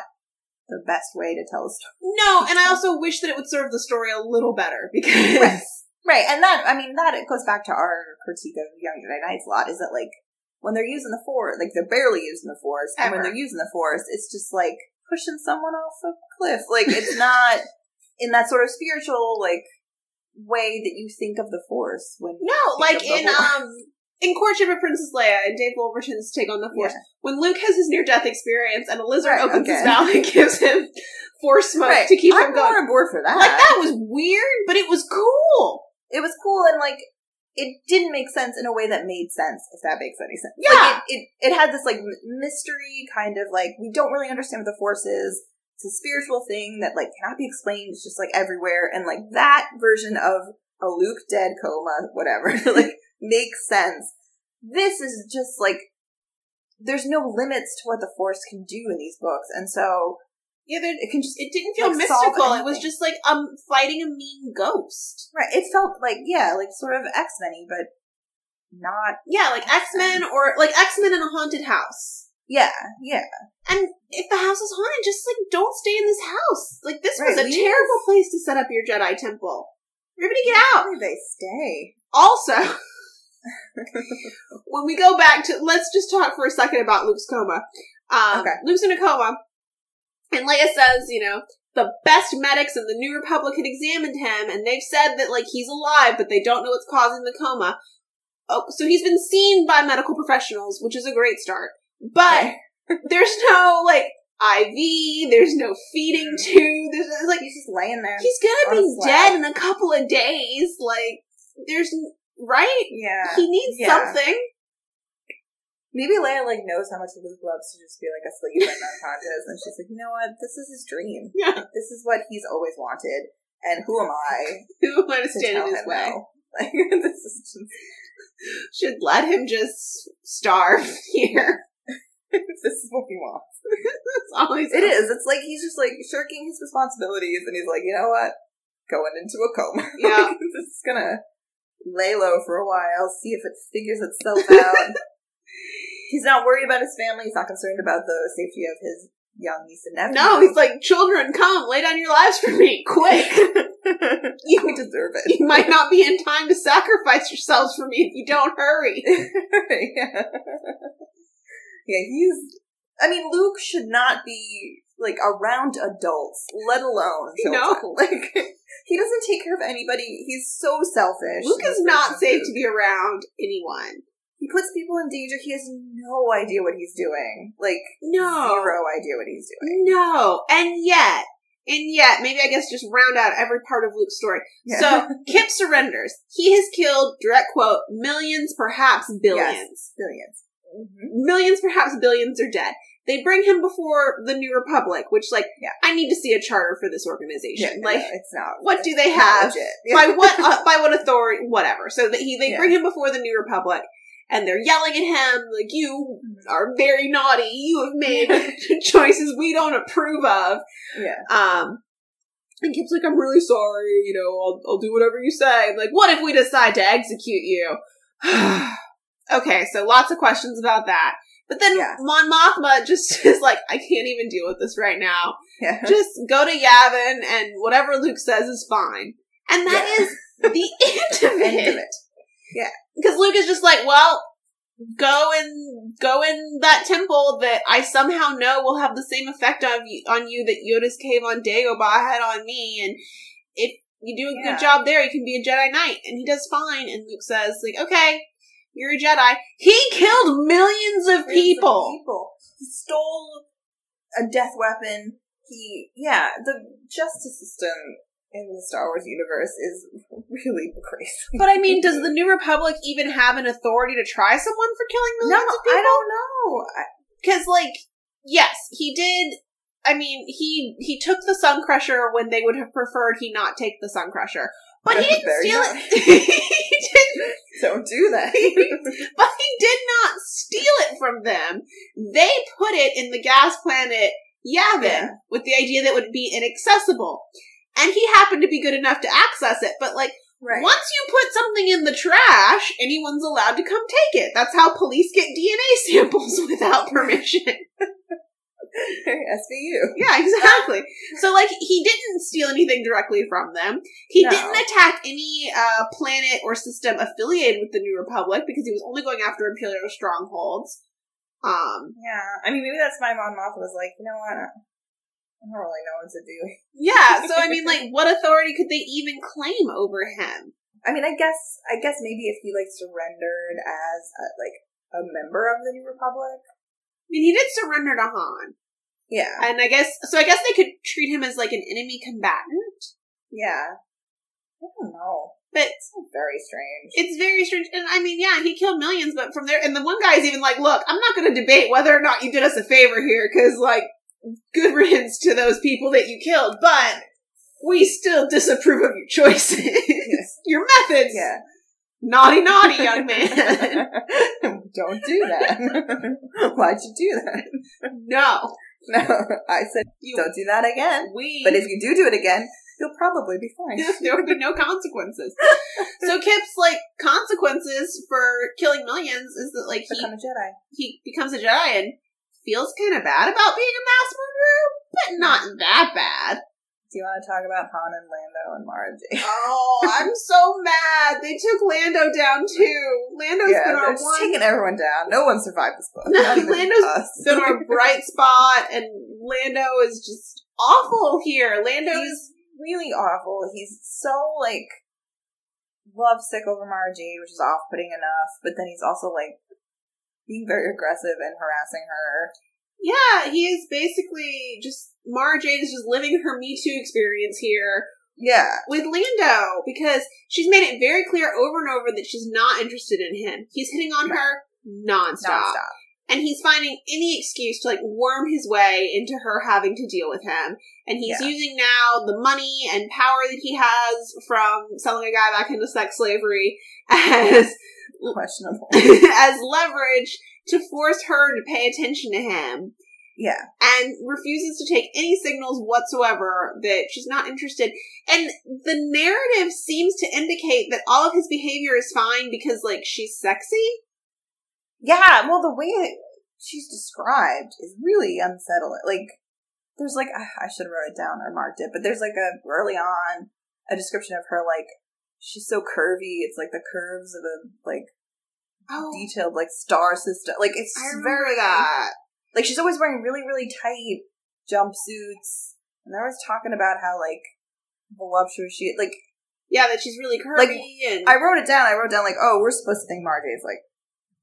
the best way to tell a story. no <laughs> and i also wish that it would serve the story a little better because Right. And that I mean that it goes back to our critique of Young Jedi Knights a lot. Is that like when they're using the force, like they're barely using the force, and when they're using the force, it's just like pushing someone off a cliff. Like it's <laughs> not in that sort of spiritual like way that you think of the force when No, like in um in Courtship of Princess Leia and Dave Wolverton's take on the Force. Yeah. When Luke has his near death experience and a lizard Right, opens okay. his mouth and <laughs> gives him force smoke Right. to keep I'm him going. more on board for that. Like that was weird, but it was cool. It was cool and like it didn't make sense in a way that made sense if that makes any sense. Yeah. like it, it, it had this like mystery kind of like we don't really understand what the force is. It's a spiritual thing that like cannot be explained. It's just like everywhere. And like that version of a luke dead coma whatever <laughs> like makes sense. This is just like there's no limits to what the force can do in these books. And so Yeah, it can just it didn't feel Like, mystical. It was just like um fighting a mean ghost. Right. It felt like yeah, like sort of X Men, but not. Yeah, like X Men or like X Men in a haunted house. Yeah, yeah. And if the house is haunted, just like don't stay in this house. Like this was a terrible place to set up your Jedi temple. Everybody get out. Where they stay? Also, <laughs> when we go back to, let's just talk for a second about Luke's coma. Um, Okay. Luke's in a coma, and Leia says, you know, the best medics in the New Republic had examined him, and they've said that like he's alive, but they don't know what's causing the coma. Oh, so he's been seen by medical professionals, which is a great start. But <laughs> there's no like IV, there's no feeding mm. tube. There's it's like He's just laying there. he's gonna be dead in a couple of days. Like there's right. yeah. He needs Yeah. something. Maybe Leia like knows how much Luke loves to just be like asleep and unconscious, and she's like, you know what? This is his dream. Yeah. This is what he's always wanted. And who am I <laughs> Who am I to to stand in his way? no? <laughs> Like this is just Should let him just starve <laughs> here. this is what he wants. That's all he's It is. It's like he's just like shirking his responsibilities, and he's like, you know what? Going into a coma. Yeah. Like, this is gonna lay low for a while, see if it figures itself out. He's not worried about his family. He's not concerned about the safety of his young niece and nephew. No, he's like, children, come, lay down your lives for me, quick. <laughs> <laughs> you deserve it. you might not be in time to sacrifice yourselves for me if you don't hurry. <laughs> yeah. yeah, he's. I mean, Luke should not be like around adults, let alone children. No. Like he doesn't take care of anybody. He's so selfish. Luke is not safe to be around anyone. He puts people in danger. He has no idea what he's doing. Like No. zero idea what he's doing. No. And yet, and yet, maybe I guess just round out every part of Luke's story. Yeah. So, <laughs> Kyp surrenders. He has killed, direct quote, millions, perhaps billions. billions. Mhm. Millions, perhaps billions are dead. They bring him before the New Republic, which, like, Yeah. I need to see a charter for this organization. Yeah, like, no, it's not. what it's do they have? by what uh, <laughs> by what authority? Whatever. So that he they bring him before the New Republic, and they're yelling at him like, "You Mhm. are very naughty. You have made <laughs> <laughs> choices we don't approve of." Yeah. Um, and Kyp's like, I'm really sorry, you know, I'll, I'll do whatever you say. I'm like, what if we decide to execute you? <sighs> okay, so lots of questions about that. But then Yeah. Mon Mothma just <laughs> is like, I can't even deal with this right now. Yeah. Just go to Yavin and whatever Luke says is fine. And that Yeah. is the End of it. It. Because Luke is just like, well, go and go in that temple that I somehow know will have the same effect on you, on you that Yoda's cave on Dagobah had on me, and if you do a Yeah. good job there, you can be a Jedi Knight. And he does fine. And Luke says, like, okay, you're a Jedi. He killed millions of Millions of people. people. He stole a death weapon. He, yeah, the justice system in the Star Wars universe is <laughs> really crazy. But I mean, does the New Republic even have an authority to try someone for killing no, millions of people? I don't know. Because, like, yes, he did. I mean, he he took the Sun Crusher when they would have preferred he not take the Sun Crusher, but he didn't steal nice. it. <laughs> <laughs> he didn't, don't do that. but he did not steal it from them. They put it in the gas planet Yavin Yeah. with the idea that it would be inaccessible, and he happened to be good enough to access it. But like, right. once you put something in the trash, anyone's allowed to come take it. That's how police get DNA <laughs> samples without permission. <laughs> SVU. Yeah, exactly. so like he didn't steal anything directly from them. He No. didn't attack any uh planet or system affiliated with the New Republic because he was only going after Imperial strongholds. Um Yeah, I mean, maybe that's why Mon Mothma was like, you know what? I don't really know what to do. yeah, so I mean like what authority could they even claim over him? I mean, I guess, I guess maybe if he like surrendered as a, like a member of the New Republic. I mean he did surrender to Han. Yeah, And I guess so I guess they could treat him as like an enemy combatant. yeah. I don't know. But It's very strange. it's very strange. And I mean, yeah, he killed millions, but from there, and the one guy's even like, look, I'm not going to debate whether or not you did us a favor here, because, like, good riddance to those people that you killed, but we still disapprove of your choices. <laughs> your methods. yeah. Naughty, naughty, young man. <laughs> don't do that. <laughs> Why'd you do that? no. No, I said You, don't do that again. we. But if you do do it again, You'll probably be fine. there would be no consequences. so Kyp's like consequences for killing millions is that like he Become a Jedi. he becomes a Jedi and feels kind of bad about being a mass murderer, but not that bad. Do you want to talk about Han and Lando and Mara Jade? <laughs> Oh, I'm so mad. They took Lando down too. Lando's yeah, been our one taking everyone down. No one survived this book. <laughs> Lando's us. been our <laughs> bright spot, and Lando is just awful here. Lando is really awful. He's so like lovesick over Mara Jade, which is off-putting enough. But then he's also like being very aggressive and harassing her. yeah, he is basically just Mara Jade is just living her Me Too experience here Yeah, with Lando because she's made it very clear over and over that she's not interested in him. He's hitting on Right. her nonstop. nonstop. and he's finding any excuse to like worm his way into her having to deal with him. And he's Yeah. using now the money and power that he has from selling a guy back into sex slavery <laughs> as <laughs> Questionable. as leverage to force her to pay attention to him Yeah, and refuses to take any signals whatsoever that she's not interested. And the narrative seems to indicate that all of his behavior is fine because like she's sexy. yeah. Well, the way it, she's described is really unsettling. Like, there's like I should have wrote it down or marked it, but there's like a early on a description of her like she's so curvy. It's like the curves of a like Oh, detailed like star system. Like it's I remember very that. like she's always wearing really really tight jumpsuits, and they're always talking about how like voluptuous she like. Yeah, that she's really curvy Like, and I wrote it down. I wrote down like, oh, we're supposed to think Mara Jade's like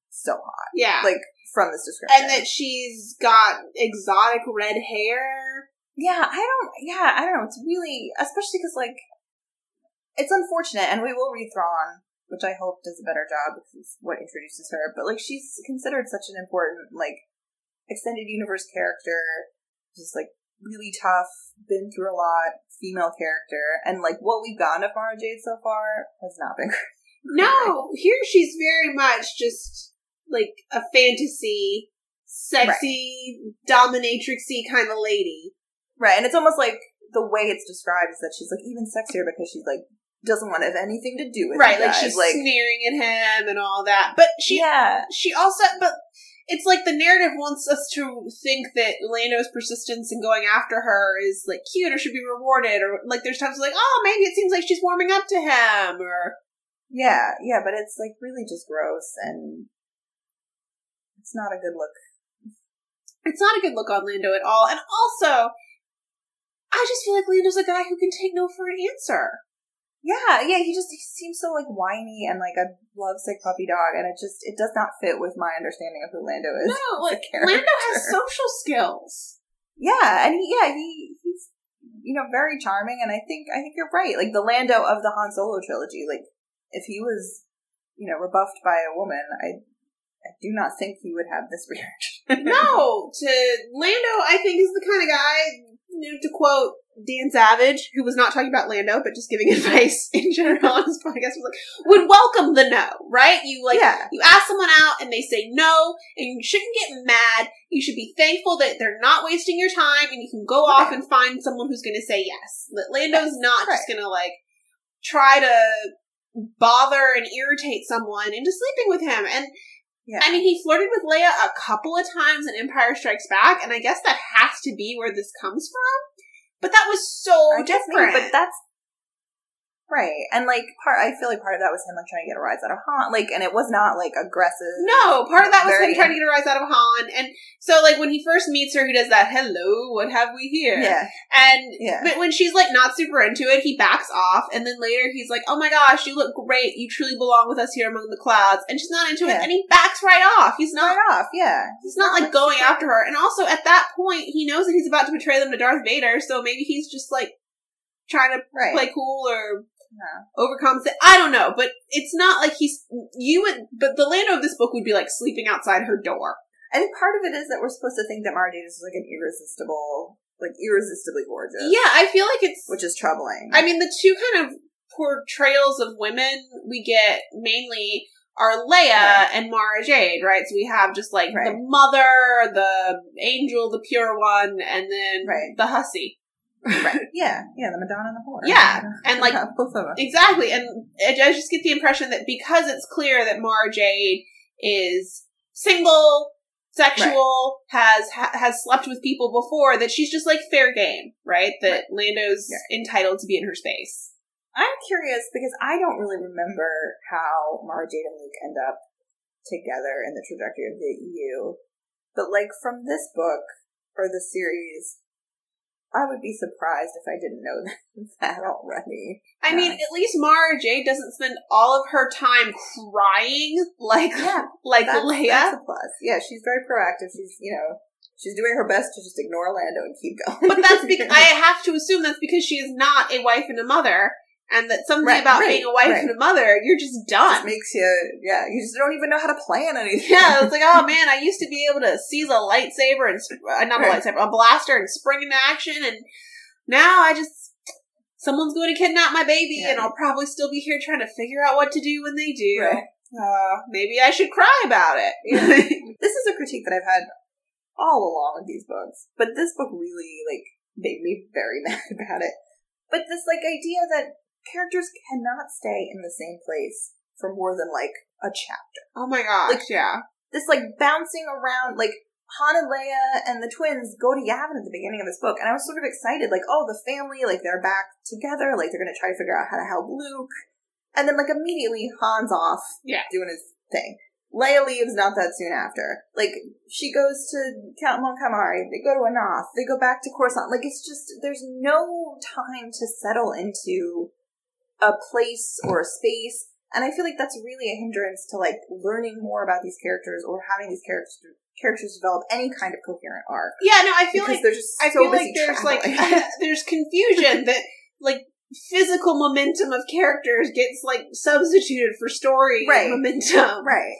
so hot, yeah, like from this description, and that she's got exotic red hair. yeah, I don't, yeah, I don't know. It's really, especially because like it's unfortunate, and we will read Thrawn, which I hope does a better job because it's what introduces her. But like she's considered such an important like extended universe character, just like really tough, been through a lot, female character, and like what we've gotten of Mara Jade so far has not been. <laughs> No, here she's very much just like a fantasy, sexy, dominatrixy kind of lady. Right, and it's almost like the way it's described is that she's like even sexier because she's like doesn't want to have anything to do with it. Right, like guys. she's sneering at him and all that. But she yeah, she also but it's like the narrative wants us to think that Lando's persistence in going after her is like cute or should be rewarded or like there's times like, oh maybe it seems like she's warming up to him or yeah, yeah, but it's like really just gross and it's not a good look. it's not a good look on Lando at all. And also I just feel like Lando's a guy who can take no for an answer. Yeah, yeah, he just he seems so like whiny and like a lovesick puppy dog, and it just it does not fit with my understanding of who Lando is. No, like. Lando has social skills. Yeah, and he, yeah, he he's you know very charming, and I think I think you're right. Like the Lando of the Han Solo trilogy, like if he was you know rebuffed by a woman, I I do not think he would have this <laughs> reaction. no, to Lando, I think is the kind of guy. To quote Dan Savage, who was not talking about Lando, but just giving <laughs> advice in general on his podcast, was like, would welcome the no, right? You like, yeah, you ask someone out and they say no, and you shouldn't get mad. You should be thankful that they're not wasting your time, and you can go off and find someone who's going to say yes. That Lando's not Right. just going to like try to bother and irritate someone into sleeping with him. And yeah. I mean, he flirted with Leia a couple of times in Empire Strikes Back, and I guess that has to be where this comes from. But that was so I guess maybe, different. but that's right. And like part, I feel like part of that was him like trying to get a rise out of Han, like, and it was not like aggressive. no, part of that was him trying to get a rise out of Han, and so like when he first meets her, he does that "Hello, what have we here?" Yeah, and yeah. but when she's like not super into it, he backs off, and then later he's like, "Oh my gosh, you look great! You truly belong with us here among the clouds," and she's not into Yeah. it, and he backs right off. He's not Right off, yeah. He's not like going after her. And also at that point, he knows that he's about to betray them to Darth Vader, so maybe he's just like trying to Right. play cool or Yeah. overcompensate. I don't know, but it's not like he's you would. But the Lando of this book would be like sleeping outside her door. I think part of it is that we're supposed to think that Mara Jade is like an irresistible, like irresistibly gorgeous. Yeah, I feel like it's. which is troubling. I mean, the two kind of portrayals of women we get mainly are Leia Right. and Mara Jade, right? So we have just like the mother, the angel, the pure one, and then Right. the hussy. Right. <laughs> Yeah, yeah, the Madonna and the whore. Yeah, and, like, <laughs> both of them. Exactly, and I just get the impression that because it's clear that Mara Jade is single, sexual, has ha- has slept with people before, that she's just like fair game, right? That Lando's entitled to be in her space. I'm curious because I don't really remember how Mara Jade and Luke end up together in the trajectory of the EU. But like from this book or the series, I would be surprised if I didn't know <laughs> that already. I mean, at least Mara Jade doesn't spend all of her time crying like Yeah, <laughs> like That's, Leia. that's a plus. Yeah, she's very proactive. She's you know she's doing her best to just ignore Orlando and keep <laughs> going. But that's because I have to assume that's because she is not a wife and a mother, and that something Right, about right, being a wife right. and a mother, you're just done. just makes you yeah you just don't even know how to plan anything. Yeah, it's like, oh <laughs> man, I used to be able to seize a lightsaber and uh, not a lightsaber, a blaster, and spring into action, and now I just someone's going to kidnap my baby, and I'll probably still be here trying to figure out what to do when they do. Uh, maybe I should cry about it. <laughs> this is a critique that I've had all along with these books, but this book really like made me very <laughs> mad about it. But this like idea that characters cannot stay in the same place for more than like a chapter. oh my gosh, Like- yeah. This like bouncing around like Han and Leia and the twins go to Yavin at the beginning of this book, and I was sort of excited, like, oh, the family, like they're back together, like they're gonna try to figure out how to help Luke. And then like immediately Han's off Yeah. doing his thing. Leia leaves not that soon after. Like, she goes to Count Mon Calamari, they go to Anoth, they go back to Coruscant. Like, it's just, there's no time to settle into a place or a space. And I feel like that's really a hindrance to, like, learning more about these characters or having these characters characters develop any kind of coherent arc. Yeah, no, I feel like they're just I so feel like there's traveling. <laughs> like <laughs> there's confusion <laughs> that like physical momentum of characters gets like substituted for story Right. momentum. right.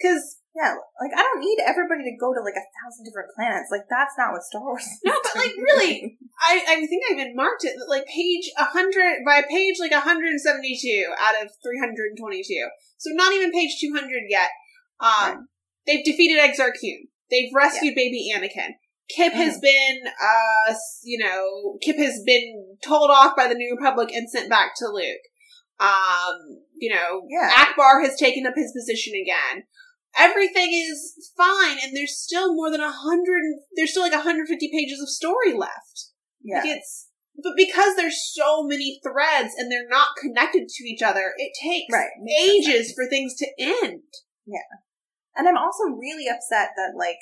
Because Yeah, like, I don't need everybody to go to, like, a thousand different planets. Like, that's not what Star Wars is No, but, like, really, <laughs> I, I think I even marked it that like page 100 by page like 172 out of 322. So not even page 200 yet. Um, Right. they've defeated Exar Kun. They've rescued baby Anakin. Kyp Mm-hmm. has been, uh, you know, Kyp has been told off by the New Republic and sent back to Luke. Um, you know, Yeah. Ackbar has taken up his position again. Everything is fine, and there's still more than a hundred. There's still like 150 pages of story left. Yeah. Like it's, but because there's so many threads and they're not connected to each other, it takes Right. Ages for things to end. Yeah and I'm also really upset that like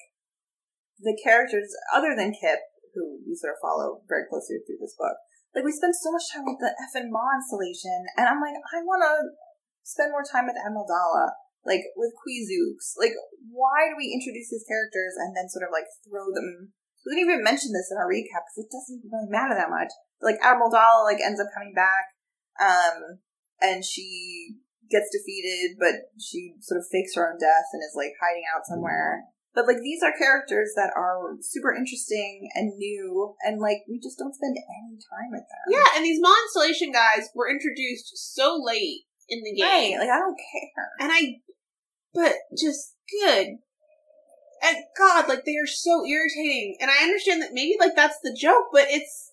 the characters other than Kyp, who we sort of follow very closely through this book, like we spend so much time with the F and Ma installation, and I'm like, I want to spend more time with Admiral Daala, like with Qwi Xux. Like, why do we introduce these characters and then sort of like throw them? We didn't even mention this in our recap because it doesn't really matter that much. Like Admiral Daala like ends up coming back, um, and she gets defeated, but she sort of fakes her own death and is like hiding out somewhere. But like these are characters that are super interesting and new, and like we just don't spend any time with them. Yeah, and these Maw installation guys were introduced so late in the game. right. Like I don't care. and I, but just good. And God, like they are so irritating. And I understand that maybe like that's the joke, but it's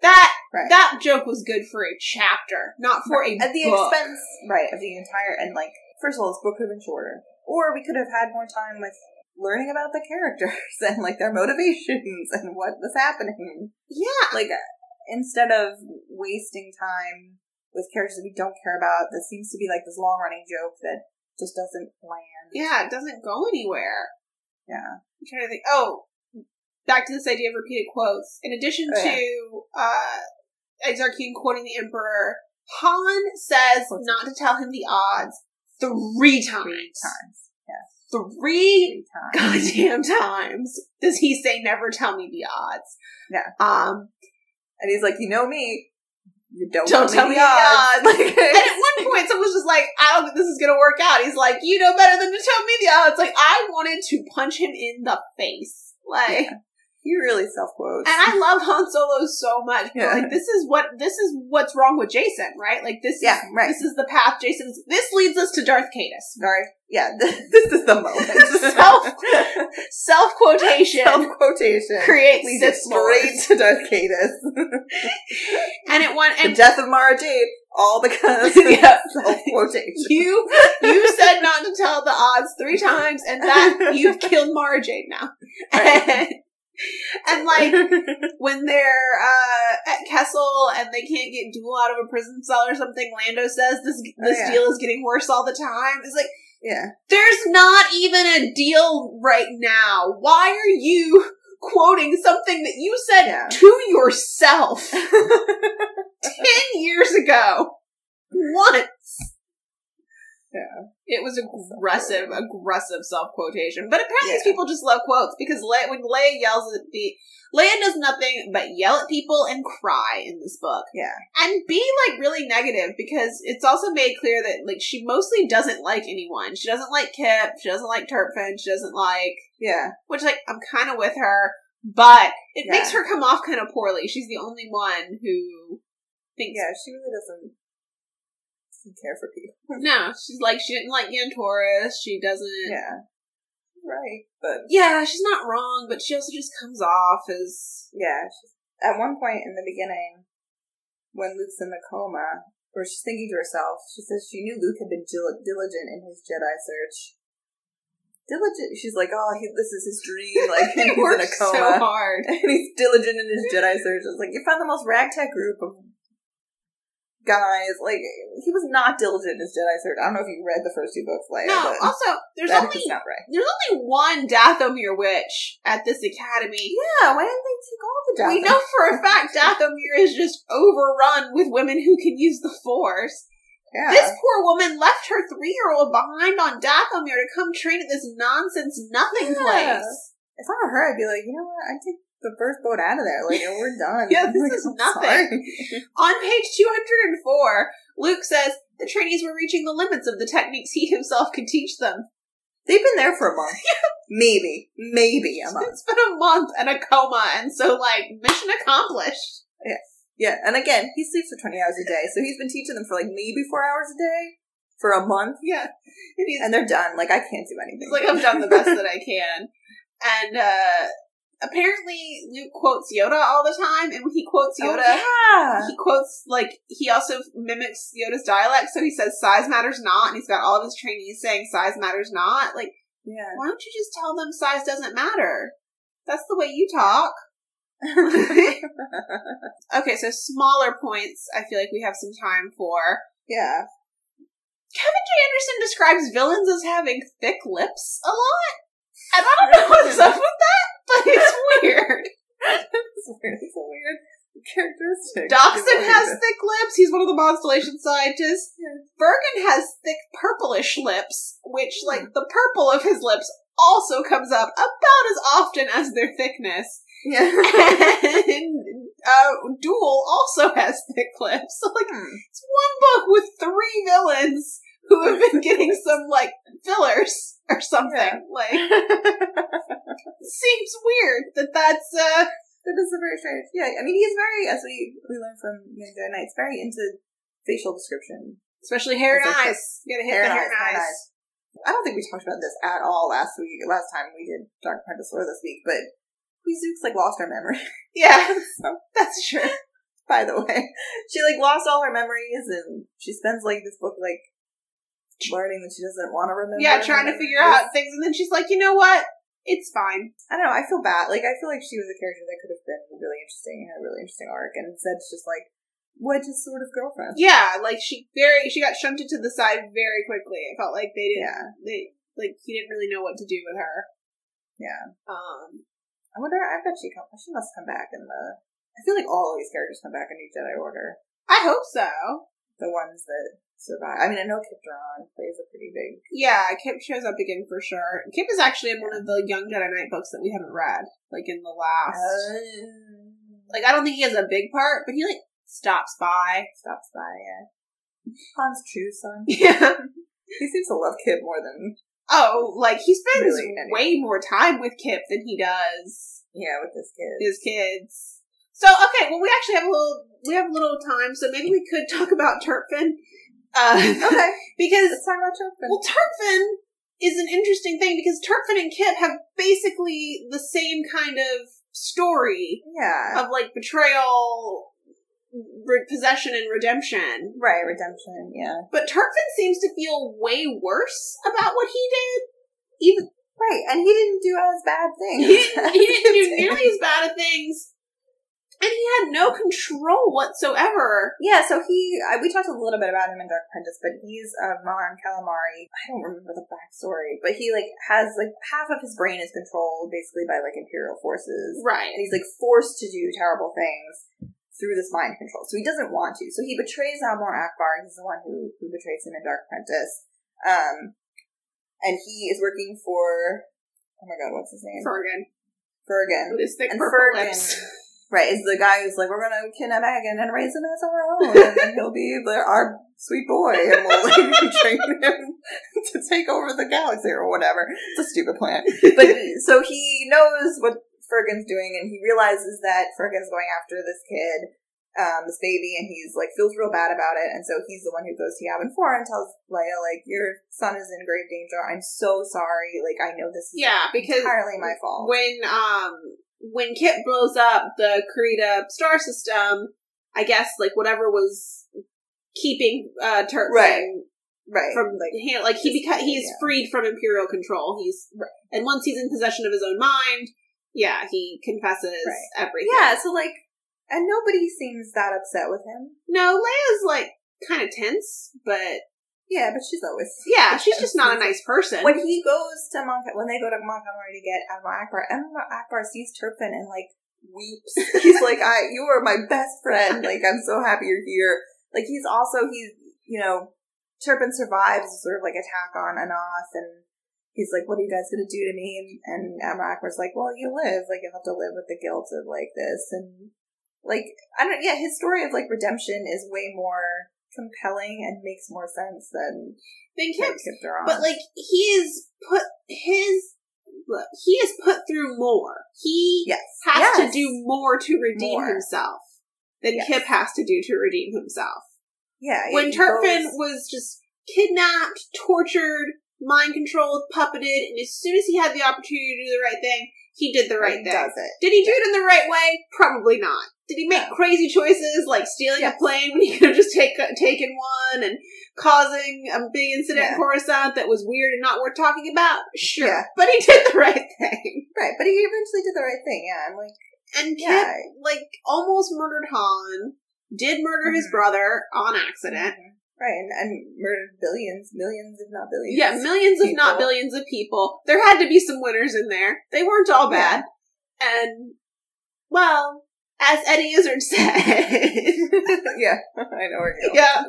that Right. that joke was good for a chapter, not for a At the book. expense, right, of the entire and like first of all, this book could have been shorter, or we could have had more time with learning about the characters <laughs> and like their motivations and what was happening. yeah, like instead of wasting time with characters that we don't care about that seems to be like this long running joke that just doesn't land yeah, it doesn't go anywhere. yeah I'm trying to think. Oh, back to this idea of repeated quotes. In addition Oh, yeah. to uh, Exar Kun quoting the Emperor, Han says Quotes not to tell him the odds three times. three times Three three times goddamn times does he say never tell me the odds. Yeah. Um and he's like you know me you don't, Don't tell me the odds <laughs> and at one point someone's just like, I don't think this is gonna work out. He's like, you know better than to tell me the odds. Like I wanted to punch him in the face. Like Yeah. He really self quotes. And I love Han Solo so much. Yeah. like this is what this is what's wrong with Jacen, right? Like this Yeah, is right. this is the path Jacen's this leads us to Darth Caedus. Sorry. Yeah, <laughs> this is the moment. <laughs> <laughs> Self- Self quotation Self quotation. creates Leads it Sith straight to Darth Caedus. And it went the and death of Mara Jade, all because Yeah. self quotation. you you said not to tell the odds three times and that you've killed Mara Jade now. And, and like <laughs> when they're uh, at Kessel and they can't get Doole out of a prison cell or something, Lando says this this Oh, yeah. deal is getting worse all the time. It's like yeah. there's not even a deal right now. Why are you quoting something that you said Yeah. to yourself <laughs> ten years ago? Once. Yeah. It was aggressive, aggressive self quotation. But apparently, these Yeah. people just love quotes because Le- when Leia yells at the Leia does nothing but yell at people and cry in this book Yeah. and be like really negative because it's also made clear that like she mostly doesn't like anyone. She doesn't like Kyp. She doesn't like Terpfen. She doesn't like Yeah. which like I'm kind of with her, but it Yeah. makes her come off kind of poorly. She's the only one who thinks Yeah, she really doesn't, doesn't care for people. <laughs> no. She's like she didn't like Gantoris. She doesn't. Yeah. Right. But Yeah, she's not wrong, but she also just comes off as yeah, she's, at one point in the beginning, when Luke's in the coma, where she's thinking to herself, she says she knew Luke had been dil- diligent in his Jedi search. Diligent. She's like, oh, he, this is his dream. <laughs> Like, he he's in a works so coma. hard. <laughs> and he's diligent in his Jedi search. It's like you found the most ragtag group of guys. Like he was not diligent in his Jedi search. I don't know if you read the first two books, Leia. No, also there's only right. there's only one Dathomir witch at this academy. Yeah, why didn't they take all the We know for a fact Dathomir is just overrun with women who can use the Force. Yeah, This poor woman left her three year old behind on Dathomir to come train at this nonsense nothing Yeah. place. if I were her, I'd be like, you know what? I'd take the first boat out of there. Like, we're done. <laughs> Yeah, this <laughs> Like, is I'm nothing. <laughs> On page 204, Luke says the trainees were reaching the limits of the techniques he himself could teach them. They've been there for a month. Maybe, maybe a month. It's been a month and a coma, and so, like, mission accomplished. Yeah, Yeah, and again, he sleeps for twenty hours a day, so he's been teaching them for like maybe four hours a day for a month, Yeah. And and they're done. Like I can't do anything. like, I've done the best that I can. And, uh, apparently Luke quotes Yoda all the time, and when he quotes Oh, Yoda, yeah. he quotes like he also mimics Yoda's dialect, so he says size matters not, and he's got all of his trainees saying size matters not. Like, Yeah. why don't you just tell them size doesn't matter? That's the way you talk. <laughs> Okay, so smaller points. I feel like we have some time for. yeah. Kevin J. Anderson describes villains as having thick lips a lot, and I don't <laughs> know what's up with that, but it's weird. It's weird. It's a weird characteristic. Doxson has thick lips. He's one of the Constellation scientists. Yeah. Bergen has thick purplish lips, which, like, the purple of his lips also comes up about as often as their thickness. Yeah. <laughs> and uh, Doole also has thick lips. So, <laughs> like, Hmm. it's one book with three villains who have been getting some, like, fillers or something. Yeah. Like, seems weird that that's, uh, That is a very strange. Yeah, I mean, he's very, as we we learned from Jedi Knights, very into facial description. especially hair and eyes. You gotta hit hair and hair and eyes. I don't think we talked about this at all last week. Last time we did Dark Apprentice Lore this week, but Qwi Xux's like lost her memory. <laughs> Yeah, so, that's true. by the way, she like lost all her memories, and she spends like this book like learning that she doesn't want to remember. Yeah, trying to figure out things, and then she's like, you know what? It's fine. I don't know. I feel bad. Like I feel like she was a character that could have been really interesting, had a really interesting arc, and instead it's just like Wedge's sort of girlfriend. Yeah, like she very she got shunted to the side very quickly. It felt like they didn't. Yeah. They like he didn't really know what to do with her. Yeah. Um, I wonder. I bet she come. She must come back in the. I feel like all of these characters come back in New Jedi Order. I hope so. The ones that survive. I mean, I know Kyp Durron plays a pretty big. Yeah, Kyp shows up again for sure. Kyp is actually in one of the Young Jedi Knight books that we haven't read, like in the last. Uh, like I don't think he has a big part, but he like stops by. stops by. Yeah. Han's true son. <laughs> Yeah. He seems to love Kyp more than Oh, like he spends Really way more time with Kyp than he does Yeah, with his kids. his kids. So okay, well we actually have a little we have a little time, so maybe we could talk about Terpfen. Uh, okay, <laughs> because let's talk about Terpfen. well, Terpfen is an interesting thing because Terpfen and Kyp have basically the same kind of story yeah, of like betrayal, re- possession, and redemption. right, redemption. Yeah, But Terpfen seems to feel way worse about what he did. Even right, and he didn't do as bad <laughs> things. he didn't, he didn't do nearly as bad of things, and he had no control whatsoever. Yeah, so he, I, we talked a little bit about him in Dark Apprentice, but he's a Mon Calamari. I don't remember the backstory, but he like has like half of his brain is controlled basically by like Imperial forces, Right. and he's like forced to do terrible things through this mind control. So he doesn't want to. So he betrays Admiral Ackbar. He's the one who who betrays him in Dark Apprentice. Um, and he is working for. Oh my god, what's his name? Furgan Furgan. with his thick And purple Furgan, lips. <laughs> right, is the guy who's like, we're gonna kidnap Hagen and raise him as our own, and then he'll be the, our sweet boy, and we'll like <laughs> train him to take over the galaxy or whatever. It's a stupid plan, but <laughs> so he knows what Furgan's doing, and he realizes that Furgan's going after this kid, um, this baby, and he's like feels real bad about it, and so he's the one who goes to Yavin Four and tells Leia like, your son is in grave danger. I'm so sorry. Like I know this is Yeah, because entirely my fault. when um when Kyp blows up the Carida star system, I guess like whatever was keeping uh Terpfen Right. right, from like hand, like he beca- he's yeah. freed from imperial control. He's Right. and once he's in possession of his own mind, yeah, he confesses Right. everything. Yeah, so like, and nobody seems that upset with him. No, Leia's like kind of tense, but Yeah, but she's always yeah, she's just not a nice person. When he goes to Mon, when they go to Montgomery to get Admiral Ackbar, Admiral Ackbar sees Terpfen and like weeps. He's <laughs> like, "I, you are my best friend. Like, I'm so happy you're here." Like, he's also he's you know, Terpfen survives sort of like attack on Anoth, and he's like, "What are you guys gonna do to me?" And, and Admiral Ackbar's like, "Well, you live. Like, you'll have to live with the guilt of like this." And like, I don't. Yeah, his story of like redemption is way more compelling and makes more sense than Kyp's Kyp But like he is put his look, he is put through more. He yes, has Yes. to do more to redeem More. himself than Yes. Kyp has to do to redeem himself. Yeah, when Terpfen goes- was just kidnapped, tortured, mind controlled, puppeted, and as soon as he had the opportunity to do the right thing, he did the right he thing. does it. Did he do it in the right way? Probably not. Did he make crazy choices like stealing Yes. a plane when he could have just take, taken one and causing a big incident Yeah. in Coruscant that was weird and not worth talking about? Sure. Yeah. But he did the right thing. <laughs> Right, but he eventually did the right thing. Yeah, I'm like, And Kyp, Yeah. like, almost murdered Han, did murder his Mhm. brother on accident. right, and, and murdered billions, millions, if not billions. Yeah, millions, if not billions of people. There had to be some winners in there. They weren't all bad. And, well, as Eddie Izzard said, yeah, I know where you're going. yeah,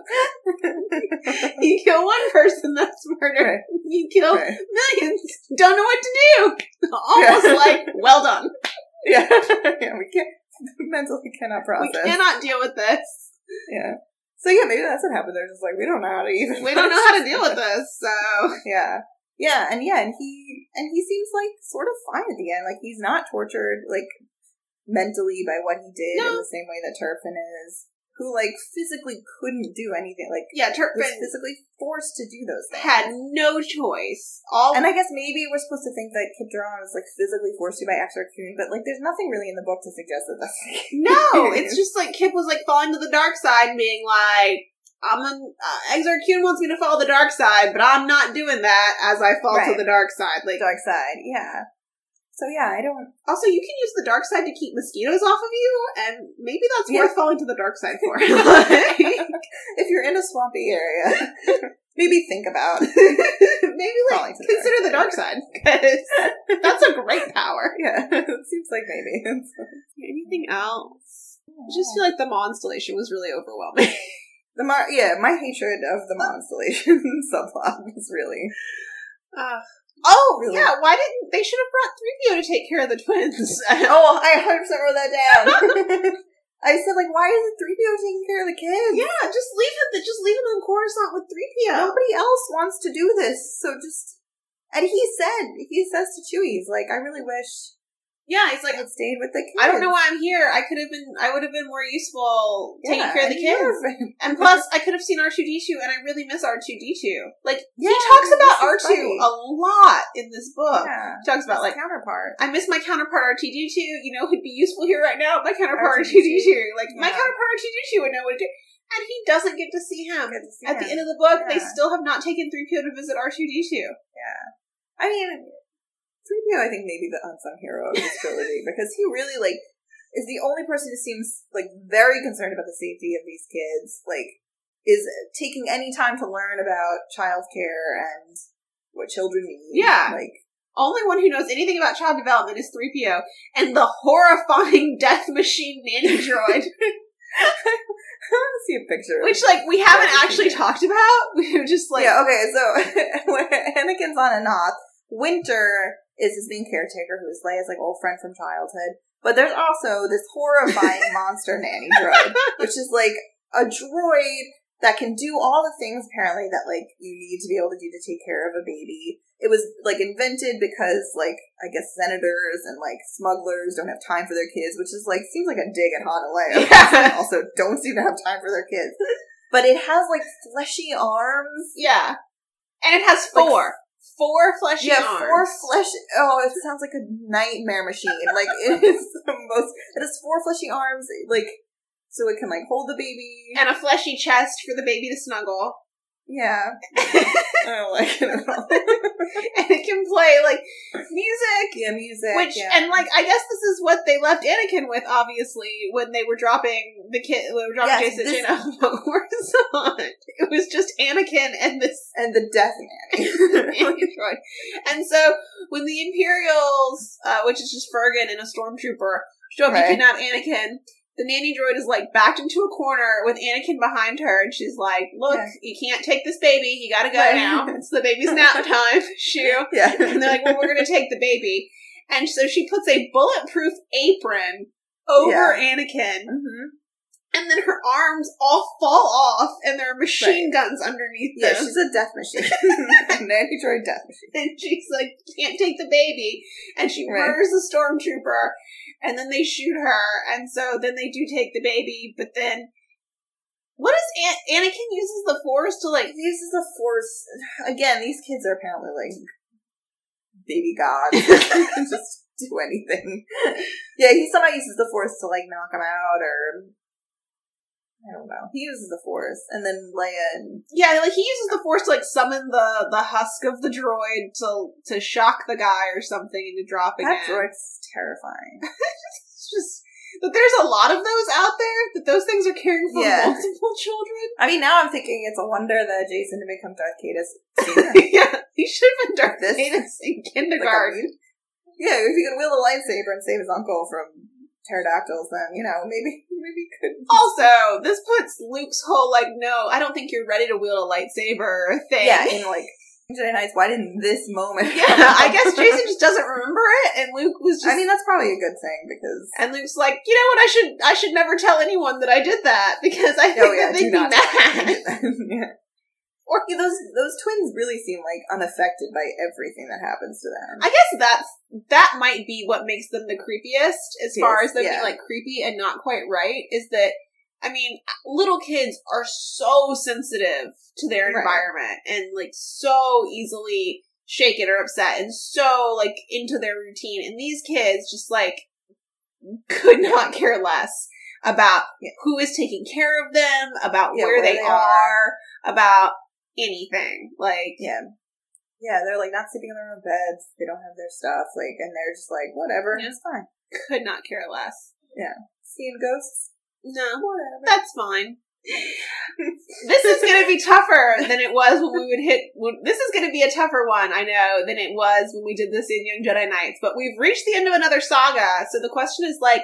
<laughs> you kill one person, that's murder. Right. You kill Right. millions, don't know what to do. Almost Yeah. like, well done. <laughs> Yeah, <laughs> yeah, we can't mentally cannot process. We cannot deal with this. Yeah. So yeah, maybe that's what happened. They're just like, we don't know how to even. We don't know how to deal with this, so. Yeah. Yeah, and yeah, and he and he seems like sort of fine at the end. Like he's not tortured like mentally by what he did in the same way that Terpfen is, who like physically couldn't do anything. Like Yeah, was Terpfen physically forced to do those things. had no choice. All and I guess maybe we're supposed to think that Kyp Durron was like physically forced to by Exar Kun, but like there's nothing really in the book to suggest that that's. No, <laughs> it's just like Kyp was like falling to the dark side and being like, I'm an, uh, Exar Kun wants me to follow the dark side, but I'm not doing that as I fall to the dark side. Like, dark side. Yeah. So yeah, I don't. also, you can use the dark side to keep mosquitoes off of you, and maybe that's Yeah. worth falling to the dark side for. <laughs> <laughs> Like, if you're in a swampy area, <laughs> maybe think about. maybe like consider the dark side because that's a great power. Yeah, it seems like maybe. Anything else? I just feel like the Maw installation was really overwhelming. The Mar- yeah, my hatred of the Maw installation subplot is really Uh, oh, Really? yeah, why didn't they should have brought 3PO to take care of the twins? <laughs> Oh, I 100 percent wrote that down. <laughs> I said like, why is it three PO taking care of the kids? yeah, just leave him just leave him on Coruscant with 3PO. Nobody else wants to do this, so just And he said, he says to Chewie, he's like, I really wish Yeah, he's like, I stayed with the kids. I don't know why I'm here. I could have been, I would have been more useful taking care of the kids. And plus, I could have seen R2D2, and I really miss R2D2. Like, Yeah, he talks about R2 right. a lot in this book. Yeah. He talks about, like, counterpart. I miss my counterpart R2D2. You know who'd be useful here right now? My counterpart R2D2. R2D2. Like, my counterpart R2D2 would know what to do. And he doesn't get to see him. To see At the end of the book, they still have not taken 3PO to visit R2D2. Yeah. I mean, 3PO, I think, maybe the unsung hero of this trilogy <laughs> because he really, like, is the only person who seems, like, very concerned about the safety of these kids, like, is taking any time to learn about childcare and what children need. Yeah. Like, Only one who knows anything about child development is 3PO and the horrifying <laughs> death machine nanny droid. I <laughs> want to see a picture. Which, like, we haven't actually talked about. We were just like, yeah, okay, so Anakin's on Anoth, Winter is his main caretaker, who is Leia's like old friend from childhood. But there's also this horrifying <laughs> monster nanny droid, which is like a droid that can do all the things apparently that like you need to be able to do to take care of a baby. It was like invented because like I guess senators and like smugglers don't have time for their kids, which is like seems like a dig at Han and Leia. Yeah. also don't seem to have time for their kids. But it has like fleshy arms. yeah. And it has Like, four. fleshy yeah, arms. four flesh. Oh, it sounds like a nightmare machine. Like it <laughs> is the most. It has four fleshy arms. Like so it can like hold the baby. and a fleshy chest for the baby to snuggle. Yeah, <laughs> I don't like it at all. <laughs> and it can play like music. yeah, music. Which yeah. and like I guess this is what they left Anakin with, obviously, when they were dropping the kid, when they were dropping Yes, Jacen this- <laughs> on. It was just Anakin and this and the death nanny. android. And so when the Imperials, uh, which is just Furgan and a stormtrooper, show up Right. to kidnap Anakin, the nanny droid is like backed into a corner with Anakin behind her, and she's like, "Look, Yeah. you can't take this baby. You gotta go Right. now. It's the baby's <laughs> nap time." <laughs> Shoo. <laughs> yeah, And they're like, "Well, we're gonna take the baby," and so she puts a bulletproof apron over Anakin, hmm and then her arms all fall off, and there are machine guns underneath yeah. them. She's a death machine. nanny droid death machine. and she's like, can't take the baby, and she Right. murders the stormtrooper, and then they shoot her, and so then they do take the baby, but then what is An- Anakin uses the Force to like? He uses the force again. These kids are apparently like baby gods. <laughs> <laughs> Just do anything. Yeah, he somehow uses the force to like knock him out, or I don't know. He uses the force, and then Leia and Yeah, like he uses the Force to like summon the the husk of the droid to to shock the guy or something and to drop again. that droid's terrifying. <laughs> It's just that there's a lot of those out there that those things are caring for Yeah. multiple children. I mean, now I'm thinking it's a wonder that Jacen didn't become Darth sooner. <laughs> yeah, he should have been Darth Vader in <laughs> Like a- kindergarten. yeah, if he could wield a lightsaber and save his uncle from pterodactyls, then you know maybe <laughs> maybe could. Also, this puts Luke's whole like, no, I don't think you're ready to wield a lightsaber thing. Yeah, in like Jedi Knights. Why didn't this moment? <laughs> Yeah, I guess Jacen just doesn't remember it, and Luke was just. I mean, that's probably a good thing because and Luke's like, you know what? I should I should never tell anyone that I did that because I oh, think Oh yeah, that they'd be mad. yeah. <laughs> Or those those twins really seem like unaffected by everything that happens to them. I guess that's that might be what makes them the creepiest, as far as them yeah. being like creepy and not quite right. Is that I mean, little kids are so sensitive to their Right. environment and like so easily shaken or upset and so like into their routine. And these kids just like could not <laughs> care less about Yeah. who is taking care of them, about Yeah, where, where they, they are, are. about anything. Like yeah, yeah, they're like not sleeping in their own beds. They don't have their stuff, like, and they're just like whatever, Yeah. it's fine. could not care less. Yeah. Seeing ghosts, No. whatever. That's fine. <laughs> this is going to be tougher than it was when we would hit. When, this is going to be a tougher one, I know, than it was when we did this in Young Jedi Knights. But we've reached the end of another saga, so the question is like,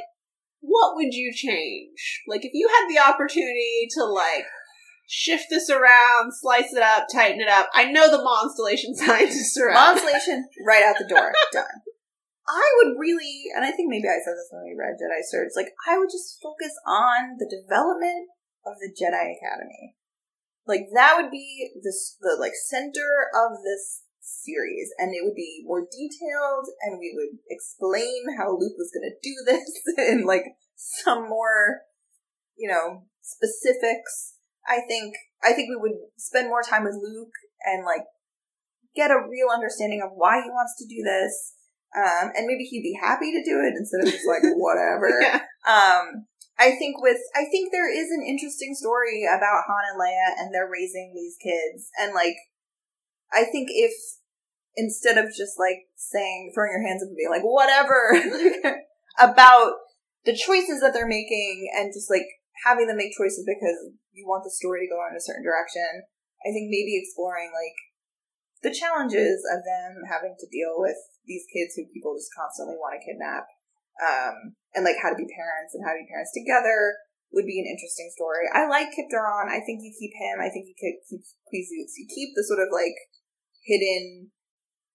what would you change? Like, if you had the opportunity to like shift this around, slice it up, tighten it up. I know the Maw installation <laughs> scientists are out. Monstration right out the door, <laughs> done. I would really, and I think maybe I said this when we read Jedi Search, like, I would just focus on the development of the Jedi Academy. Like, that would be this, the, like, center of this series, and it would be more detailed, and we would explain how Luke was going to do this <laughs> in like some more, you know, specifics. I think I think we would spend more time with Luke and like get a real understanding of why he wants to do this. Um, and maybe he'd be happy to do it instead of just like <laughs> whatever. Yeah. Um, I think with I think there is an interesting story about Han and Leia and they're raising these kids and like I think if instead of just like saying throwing your hands up and being like whatever <laughs> about the choices that they're making and just like having them make choices because you want the story to go in a certain direction, I think maybe exploring like the challenges of them having to deal with these kids who people just constantly want to kidnap um, and like how to be parents and how to be parents together would be an interesting story. I like Kyp Durron. I think you keep him. I think you could keep Qwi Xux. You keep the sort of like hidden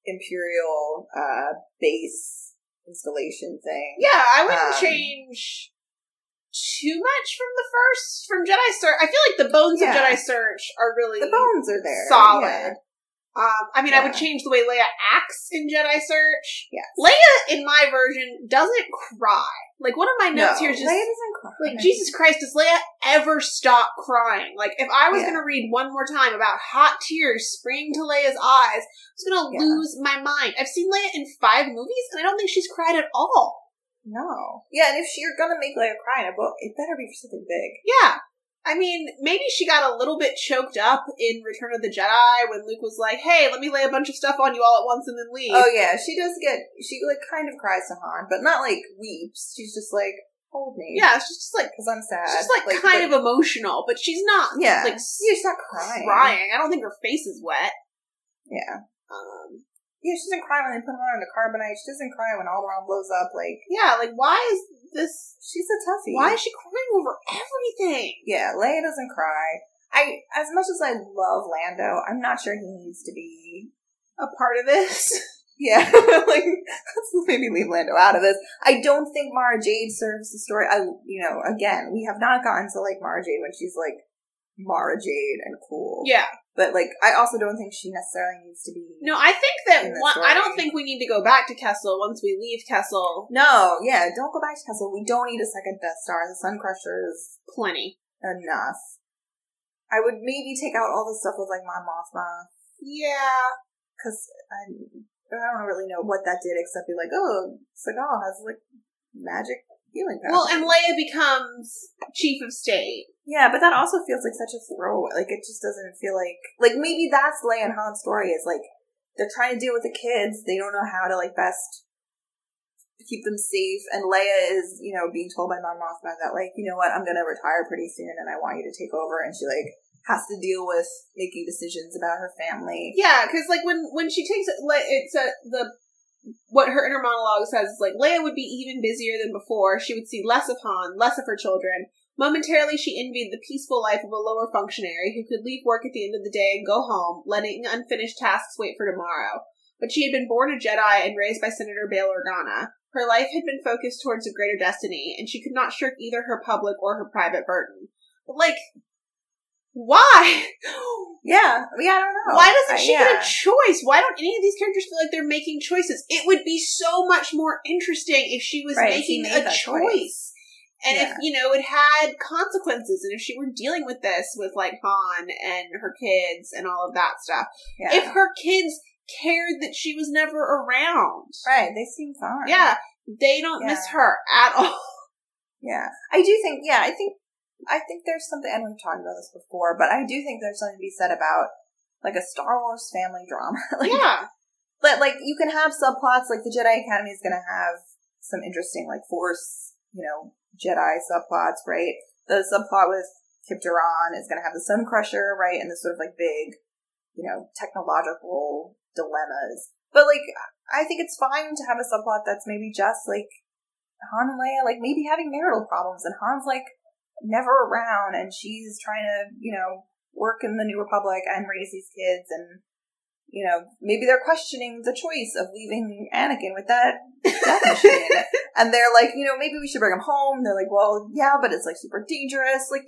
imperial uh base installation thing. Yeah, I wouldn't Um, change too much from the first from Jedi Search. I feel like the bones Yeah. of Jedi Search are really The bones are there. solid. Yeah. Um, I mean, I would change the way Leia acts in Jedi Search. Yes. Leia, in my version, doesn't cry. Like one of my notes no, here is just Leia doesn't cry. like Jesus Christ, does Leia ever stop crying? Like if I was Yeah. gonna read one more time about hot tears springing to Leia's eyes, I was gonna Yeah. lose my mind. I've seen Leia in five movies, and I don't think she's cried at all. No. Yeah, and if you're gonna make Leia cry in a book, it better be for something big. Yeah. I mean, maybe she got a little bit choked up in Return of the Jedi when Luke was like, "Hey, let me lay a bunch of stuff on you all at once and then leave." Oh yeah, she does get she like kind of cries to Han, but not like weeps. She's just like hold me. yeah, she's just like because I'm sad. she's like, kind but- of emotional, but she's not yeah. like yeah, she's not crying. crying. I don't think her face is wet. Yeah. Um, Yeah, she doesn't cry when they put her on the carbonite. She doesn't cry when Alderaan blows up. Like yeah, like why is this? she's a toughie. Why is she crying over everything? Yeah, Leia doesn't cry. I as much as I love Lando, I'm not sure he needs to be. A part of this? <laughs> Yeah, <laughs> like let's maybe leave Lando out of this. I don't think Mara Jade serves the story. I, you know, again, we have not gotten to like Mara Jade when she's like Mara Jade and cool. yeah. but like I also don't think she necessarily needs to be. No, I think that one, I don't think we need to go back to Kessel once we leave Kessel. No, yeah, don't go back to Kessel. We don't need a second Death Star. The Sun Crusher is Plenty. enough. I would maybe take out all the stuff with like Mon Mothma Yeah. because I I don't really know what that did except be like, oh, Cilghal has like magic healing powers. Well, and Leia becomes chief of state. Yeah, but that also feels like such a throwaway. Like it just doesn't feel like like maybe that's Leia and Han's story is like they're trying to deal with the kids. They don't know how to like best keep them safe. And Leia is you know being told by Mon Mothma that like you know what I'm gonna retire pretty soon and I want you to take over. And she like has to deal with making decisions about her family. Yeah, because like when when she takes it, it's a, the what her inner monologue says is like Leia would be even busier than before. She would see less of Han, less of her children. Momentarily, she envied the peaceful life of a lower functionary who could leave work at the end of the day and go home, letting unfinished tasks wait for tomorrow. But she had been born a Jedi and raised by Senator Bail Organa. Her life had been focused towards a greater destiny, and she could not shirk either her public or her private burden. But like, why? <laughs> Yeah, yeah, I don't know. Why doesn't I- she yeah. get a choice? Why don't any of these characters feel like they're making choices? It would be so much more interesting if she was Right, making made a choice. choice. And Yeah. if, you know, it had consequences, and if she were dealing with this with, like, Han and her kids and all of that stuff. Yeah. If her kids cared that she was never around. right, they seem fine. Yeah, they don't miss her at all. <laughs> Yeah, I do think. Yeah, I think. I think there's something, and we've talked about this before, but I do think there's something to be said about like a Star Wars family drama. <laughs> like, yeah. but like you can have subplots. Like the Jedi Academy is going to have some interesting like Force, you know, Jedi subplots, right? The subplot with Kyp Durron is going to have the Sun Crusher, right, and the sort of like big, you know, technological dilemmas. But like, I think it's fine to have a subplot that's maybe just like Han and Leia, like maybe having marital problems, and Han's like never around, and she's trying to, you know, work in the New Republic and raise these kids, and you know, maybe they're questioning the choice of leaving Anakin with that death machine, <laughs> and they're like, you know, maybe we should bring him home. They're like, well, yeah, but it's like super dangerous. Like,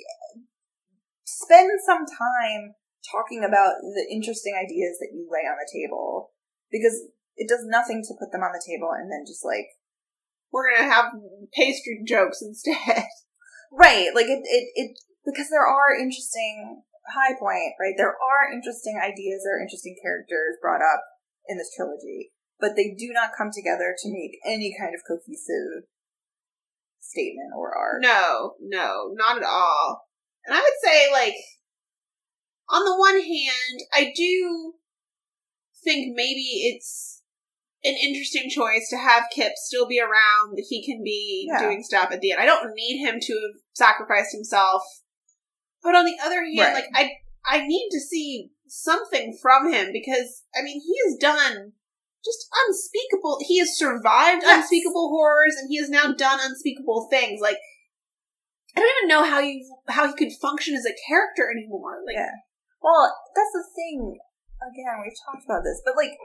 spend some time talking about the interesting ideas that you lay on the table because it does nothing to put them on the table and then just like We're gonna have pastry jokes instead. <laughs> right like it it, it because there are interesting high point right there are interesting ideas there are interesting characters brought up in this trilogy but they do not come together to make any kind of cohesive statement or arc No, no, not at all. And I would say, like, on the one hand, I do think maybe it's an interesting choice to have Kyp still be around. He can be Yeah. doing stuff at the end. I don't need him to have sacrificed himself. But on the other hand, Right. like, I, I need to see something from him because, I mean, he has done just unspeakable. He has survived Yes. unspeakable horrors, and he has now done unspeakable things. Like I don't even know how you how he could function as a character anymore. Like Yeah. Well, that's the thing. Again, we've talked about this, but like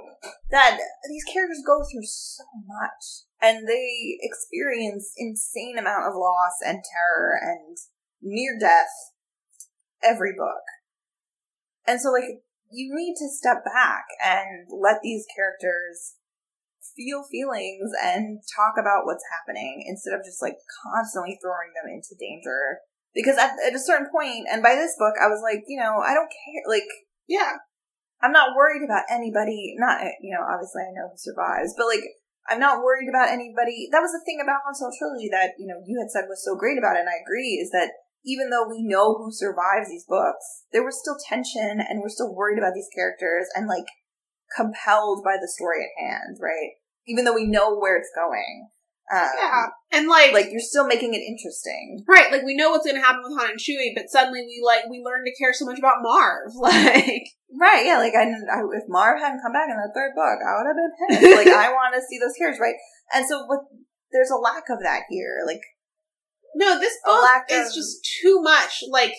that, these characters go through so much, and they experience insane amount of loss and terror and near death every book. And so, like, you need to step back and let these characters feel feelings and talk about what's happening instead of just like constantly throwing them into danger because at, at a certain point and by this book i was like you know i don't care like yeah, i'm not worried about anybody not you know obviously i know who survives but like i'm not worried about anybody that was the thing about Solo trilogy that you know you had said was so great about it and i agree is that even though we know who survives these books there was still tension and we're still worried about these characters and like compelled by the story at hand right even though we know where it's going um, yeah, and like like you're still making it interesting right, like we know what's going to happen with Han and Chewie, but suddenly we like we learn to care so much about Marv. <laughs> Like Right, yeah, like I, I if Marv hadn't come back in the third book, I would have been pissed. <laughs> like I want to see those characters, right? And so what there's a lack of that here. Like no, this book is of- just too much. Like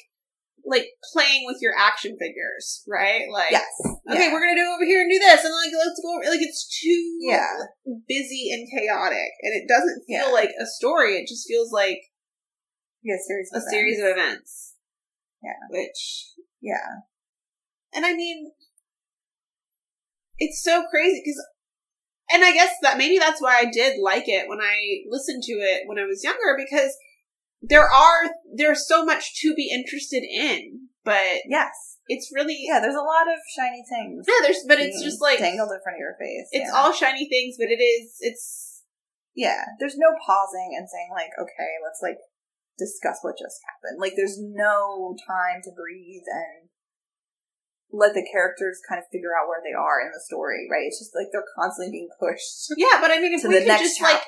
like playing with your action figures, right? Like yes. okay, yeah. we're gonna do over here and do this, and like let's go. Over. Like it's too Yeah. busy and chaotic, and it doesn't feel Yeah. like a story. It just feels like yeah, series a series of events. Yeah. which Yeah. And I mean, it's so crazy because, and I guess that maybe that's why I did like it when I listened to it when I was younger because there are there's so much to be interested in, but Yes. it's really Yeah, there's a lot of shiny things. yeah. There's but it's just like dangled in front of your face. it's yeah. all shiny things, but it is it's Yeah. There's no pausing and saying like, okay, let's like discuss what just happened. Like there's no time to breathe and let the characters kind of figure out where they are in the story, right? It's just like they're constantly being pushed yeah. But I mean, if we the could next just like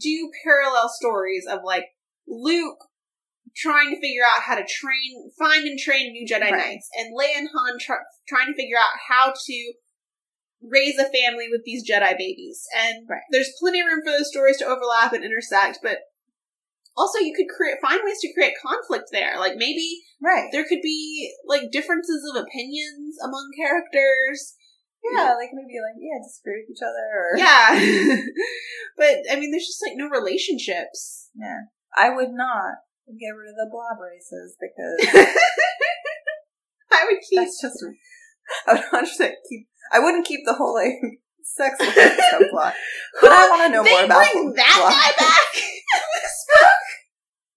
do parallel stories of like Luke trying to figure out how to train, find and train new Jedi Right. Knights, and Leia and Han tr- trying to figure out how to raise a family with these Jedi babies. And Right. there's plenty of room for those stories to overlap and intersect, but also you could create find ways to create conflict there. Like maybe right. there could be like differences of opinions among characters. Yeah, like maybe like yeah, disagree with each other or Yeah. <laughs> but I mean there's just like no relationships. yeah. I would not get rid of the blob races because <laughs> I would keep that's just <laughs> I would not keep. I wouldn't keep the whole like <laughs> sex subplot, but I want to know they more about bring that plot. guy back. in this book.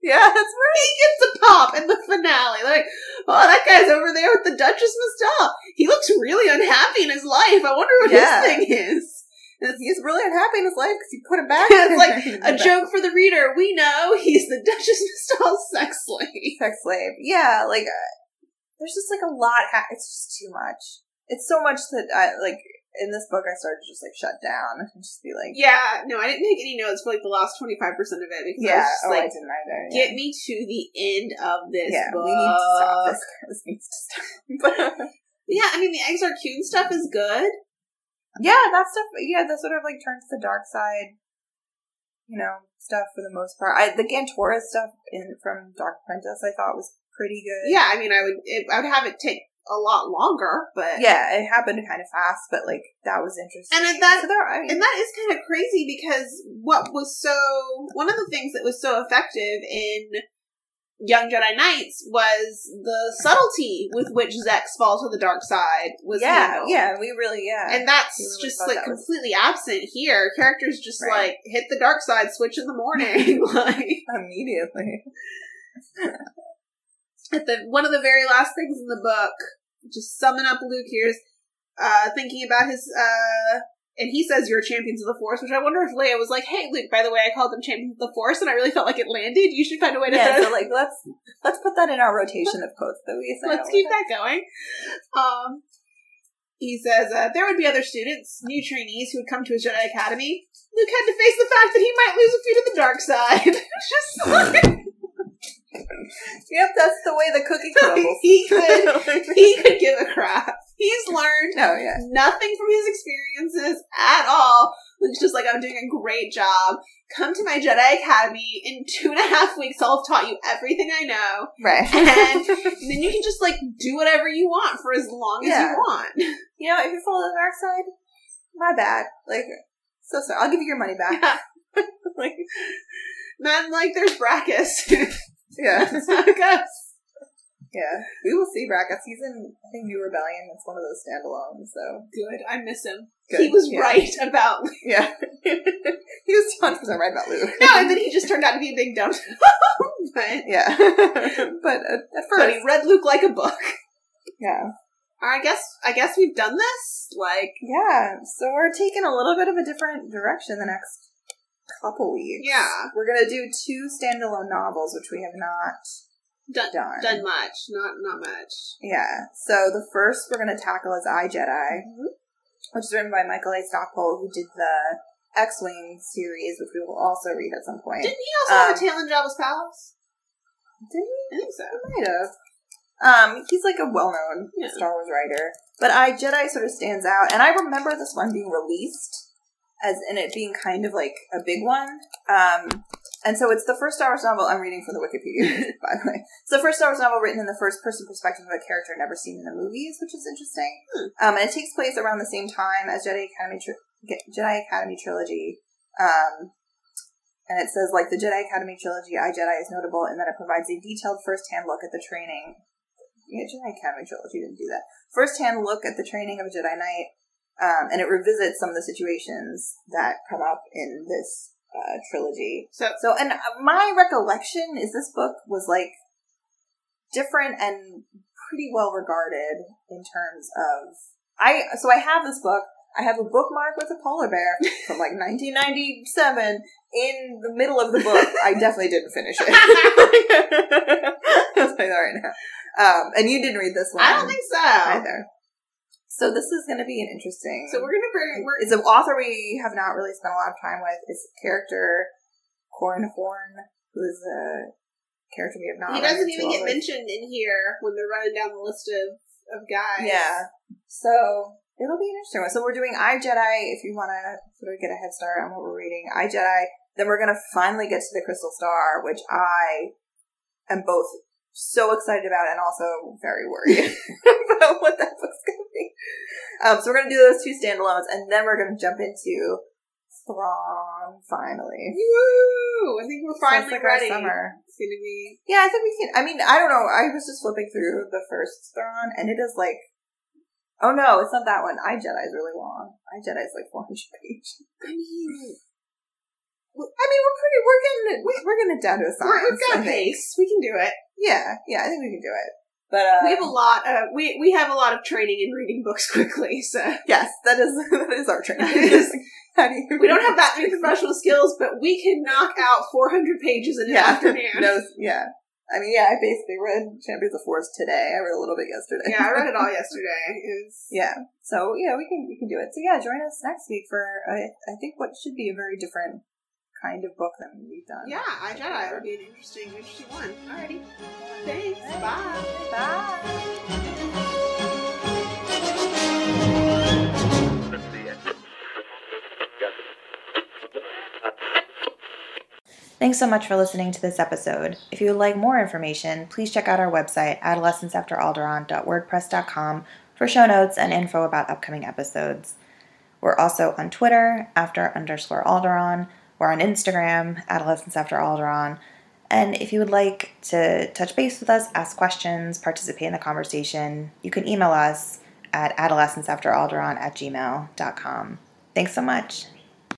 Yeah, that's right. he gets a pop in the finale. Like, oh, that guy's over there with the Duchess Mistal. He looks really unhappy in his life. I wonder what Yeah. his thing is. He's really unhappy in his life because you put him back. <laughs> it's <laughs> like a joke for the reader. We know <laughs> he's the Duchess Mistal's sex slave. sex slave. Yeah, like uh, there's just like a lot. Ha- it's just too much. It's so much that I like. In this book, I started to just like shut down and just be like, Yeah, no, I didn't take any notes for like the last twenty five percent of it because I yeah, was just oh, I like, didn't either. Yeah. get me to the end of this yeah, book. we need to stop this. This needs to stop. Yeah, I mean the Exar Kun stuff is good. Yeah, that stuff. Yeah, that sort of like turns to the dark side. You know, stuff for the most part. I the Gantoris stuff in from Dark Apprentice, I thought was pretty good. Yeah, I mean I would it, I would have it take a lot longer, but yeah, it happened kind of fast, but like that was interesting. And that- so there, I mean, And that is kind of crazy because what was so one of the things that was so effective in Young Jedi Knights was the subtlety with which Zekk's fall to the dark side was yeah, handled. yeah, we really, yeah. And that's really just like that was- completely absent here. Characters just Right. like hit the dark side switch in the morning. <laughs> <laughs> like immediately. at the one of the very last things in the book, just summing up Luke here's uh thinking about his uh and he says you're champions of the force, which I wonder if Leia was like, Hey Luke, by the way, I called them champions of the force and I really felt like it landed. You should find a way to Yeah, so like let's let's put that in our rotation of quotes that we say. Let's keep that going. Um, he says uh, there would be other students, new trainees, who would come to his Jedi Academy. Luke had to face the fact that he might lose a few to the dark side. <laughs> Just like Yep, that's the way the cookie <laughs> crumbles. he could, he could give a crap. He's learned no, yeah. nothing from his experiences at all. Luke's just like, I'm doing a great job. Come to my Jedi Academy. In two and a half weeks, I'll have taught you everything I know. Right. And then <laughs> you can just like do whatever you want for as long as you want. <laughs> you know, if you follow the dark side, my bad. Like, so sorry. I'll give you your money back. <laughs> like, Man, like there's Brakiss. yeah. That's how it goes. Yeah. We will see Brakiss. He's in, I think, New Rebellion. It's one of those standalones, so. Good. I miss him. Good. He was Yeah. right about <laughs> Yeah. <laughs> he was 100% right about Luke. no, and then he just turned out to be a big dumb. <laughs> but Yeah. but at but first, he read Luke like a book. yeah. I guess I guess we've done this. Like Yeah. So we're taking a little bit of a different direction the next couple weeks. Yeah. We're going to do two standalone novels, which we have not done done. done much, not not much. Yeah. So the first we're going to tackle is I Jedi, which is written by Michael A. Stackpole, who did the X Wing series, which we will also read at some point. Didn't he also have Um, a tale in Jabba's palace? Did he? I think so. He Might have. Um, he's like a well-known Yeah. Star Wars writer, but I Jedi sort of stands out, and I remember this one being released as in it being kind of like a big one. Um, and so it's the first Star Wars novel I'm reading from the Wikipedia, <laughs> by the way. It's the first Star Wars novel written in the first-person perspective of a character never seen in the movies, which is interesting. Um, and it takes place around the same time as Jedi Academy tri- Jedi Academy trilogy. Um, and it says like the Jedi Academy trilogy, I Jedi is notable in that it provides a detailed first-hand look at the training. Yeah, Jedi Academy trilogy didn't do that. First-hand look at the training of a Jedi Knight, um, and it revisits some of the situations that come up in this uh, trilogy. So So, and uh, my recollection is this book was like different and pretty well regarded in terms of I. So I have this book. I have a bookmark with a polar bear from like 1997 in the middle of the book. I definitely didn't finish it. <laughs> Tell you that right now. Um, and you didn't read this one. I don't think so. either. So this is going to be an interesting. So we're gonna bring we're It's an author we have not really spent a lot of time with. It's character Corran Horn, who is a character we have not. he doesn't even get mentioned in here when they're running down the list of of guys. Yeah. So it'll be an interesting one. So we're doing I Jedi. If you want to sort of get a head start on what we're reading, I Jedi. Then we're gonna finally get to the Crystal Star, which I am both so excited about and also very worried <laughs> about what that book's gonna be. Um, so we're gonna do those two standalones, and then we're gonna jump into Thrawn finally. Woo! I think we're finally like ready. summer. It's gonna be Yeah, I think we can. I mean, I don't know. I was just flipping through the first Thrawn, and it is like, oh no, it's not that one. I Jedi is really long. I Jedi is like 400 pages. I mean I mean, we're pretty. We're getting it. we- We're getting it down to a science. we've got think. pace. We can do it. Yeah, yeah. I think we can do it. But uh, we have a lot uh, we we have a lot of training in reading books <laughs> quickly, so yes, that is <laughs> that is our training. <laughs> How do you? we don't have that many professional skills, but we can knock out four hundred pages in an Yeah. afternoon. No, yeah. I mean, yeah. I basically read Champions of Force today. I read a little bit yesterday. Yeah, I read it all yesterday. It was Yeah. So yeah, we can we can do it. So yeah, join us next week for I I think what should be a very different kind of book than we've done. Yeah, I Jedi would be an interesting, interesting one. Alrighty. Thanks. Bye. Bye. Thanks so much for listening to this episode. If you would like more information, please check out our website, adolescenceafteralderon.wordpress.com, for show notes and info about upcoming episodes. We're also on Twitter, after underscore Alderaan. We're on Instagram, Adolescence After Alderaan. And if you would like to touch base with us, ask questions, participate in the conversation, you can email us at adolescenceafteralderon at gmail.com. Thanks so much.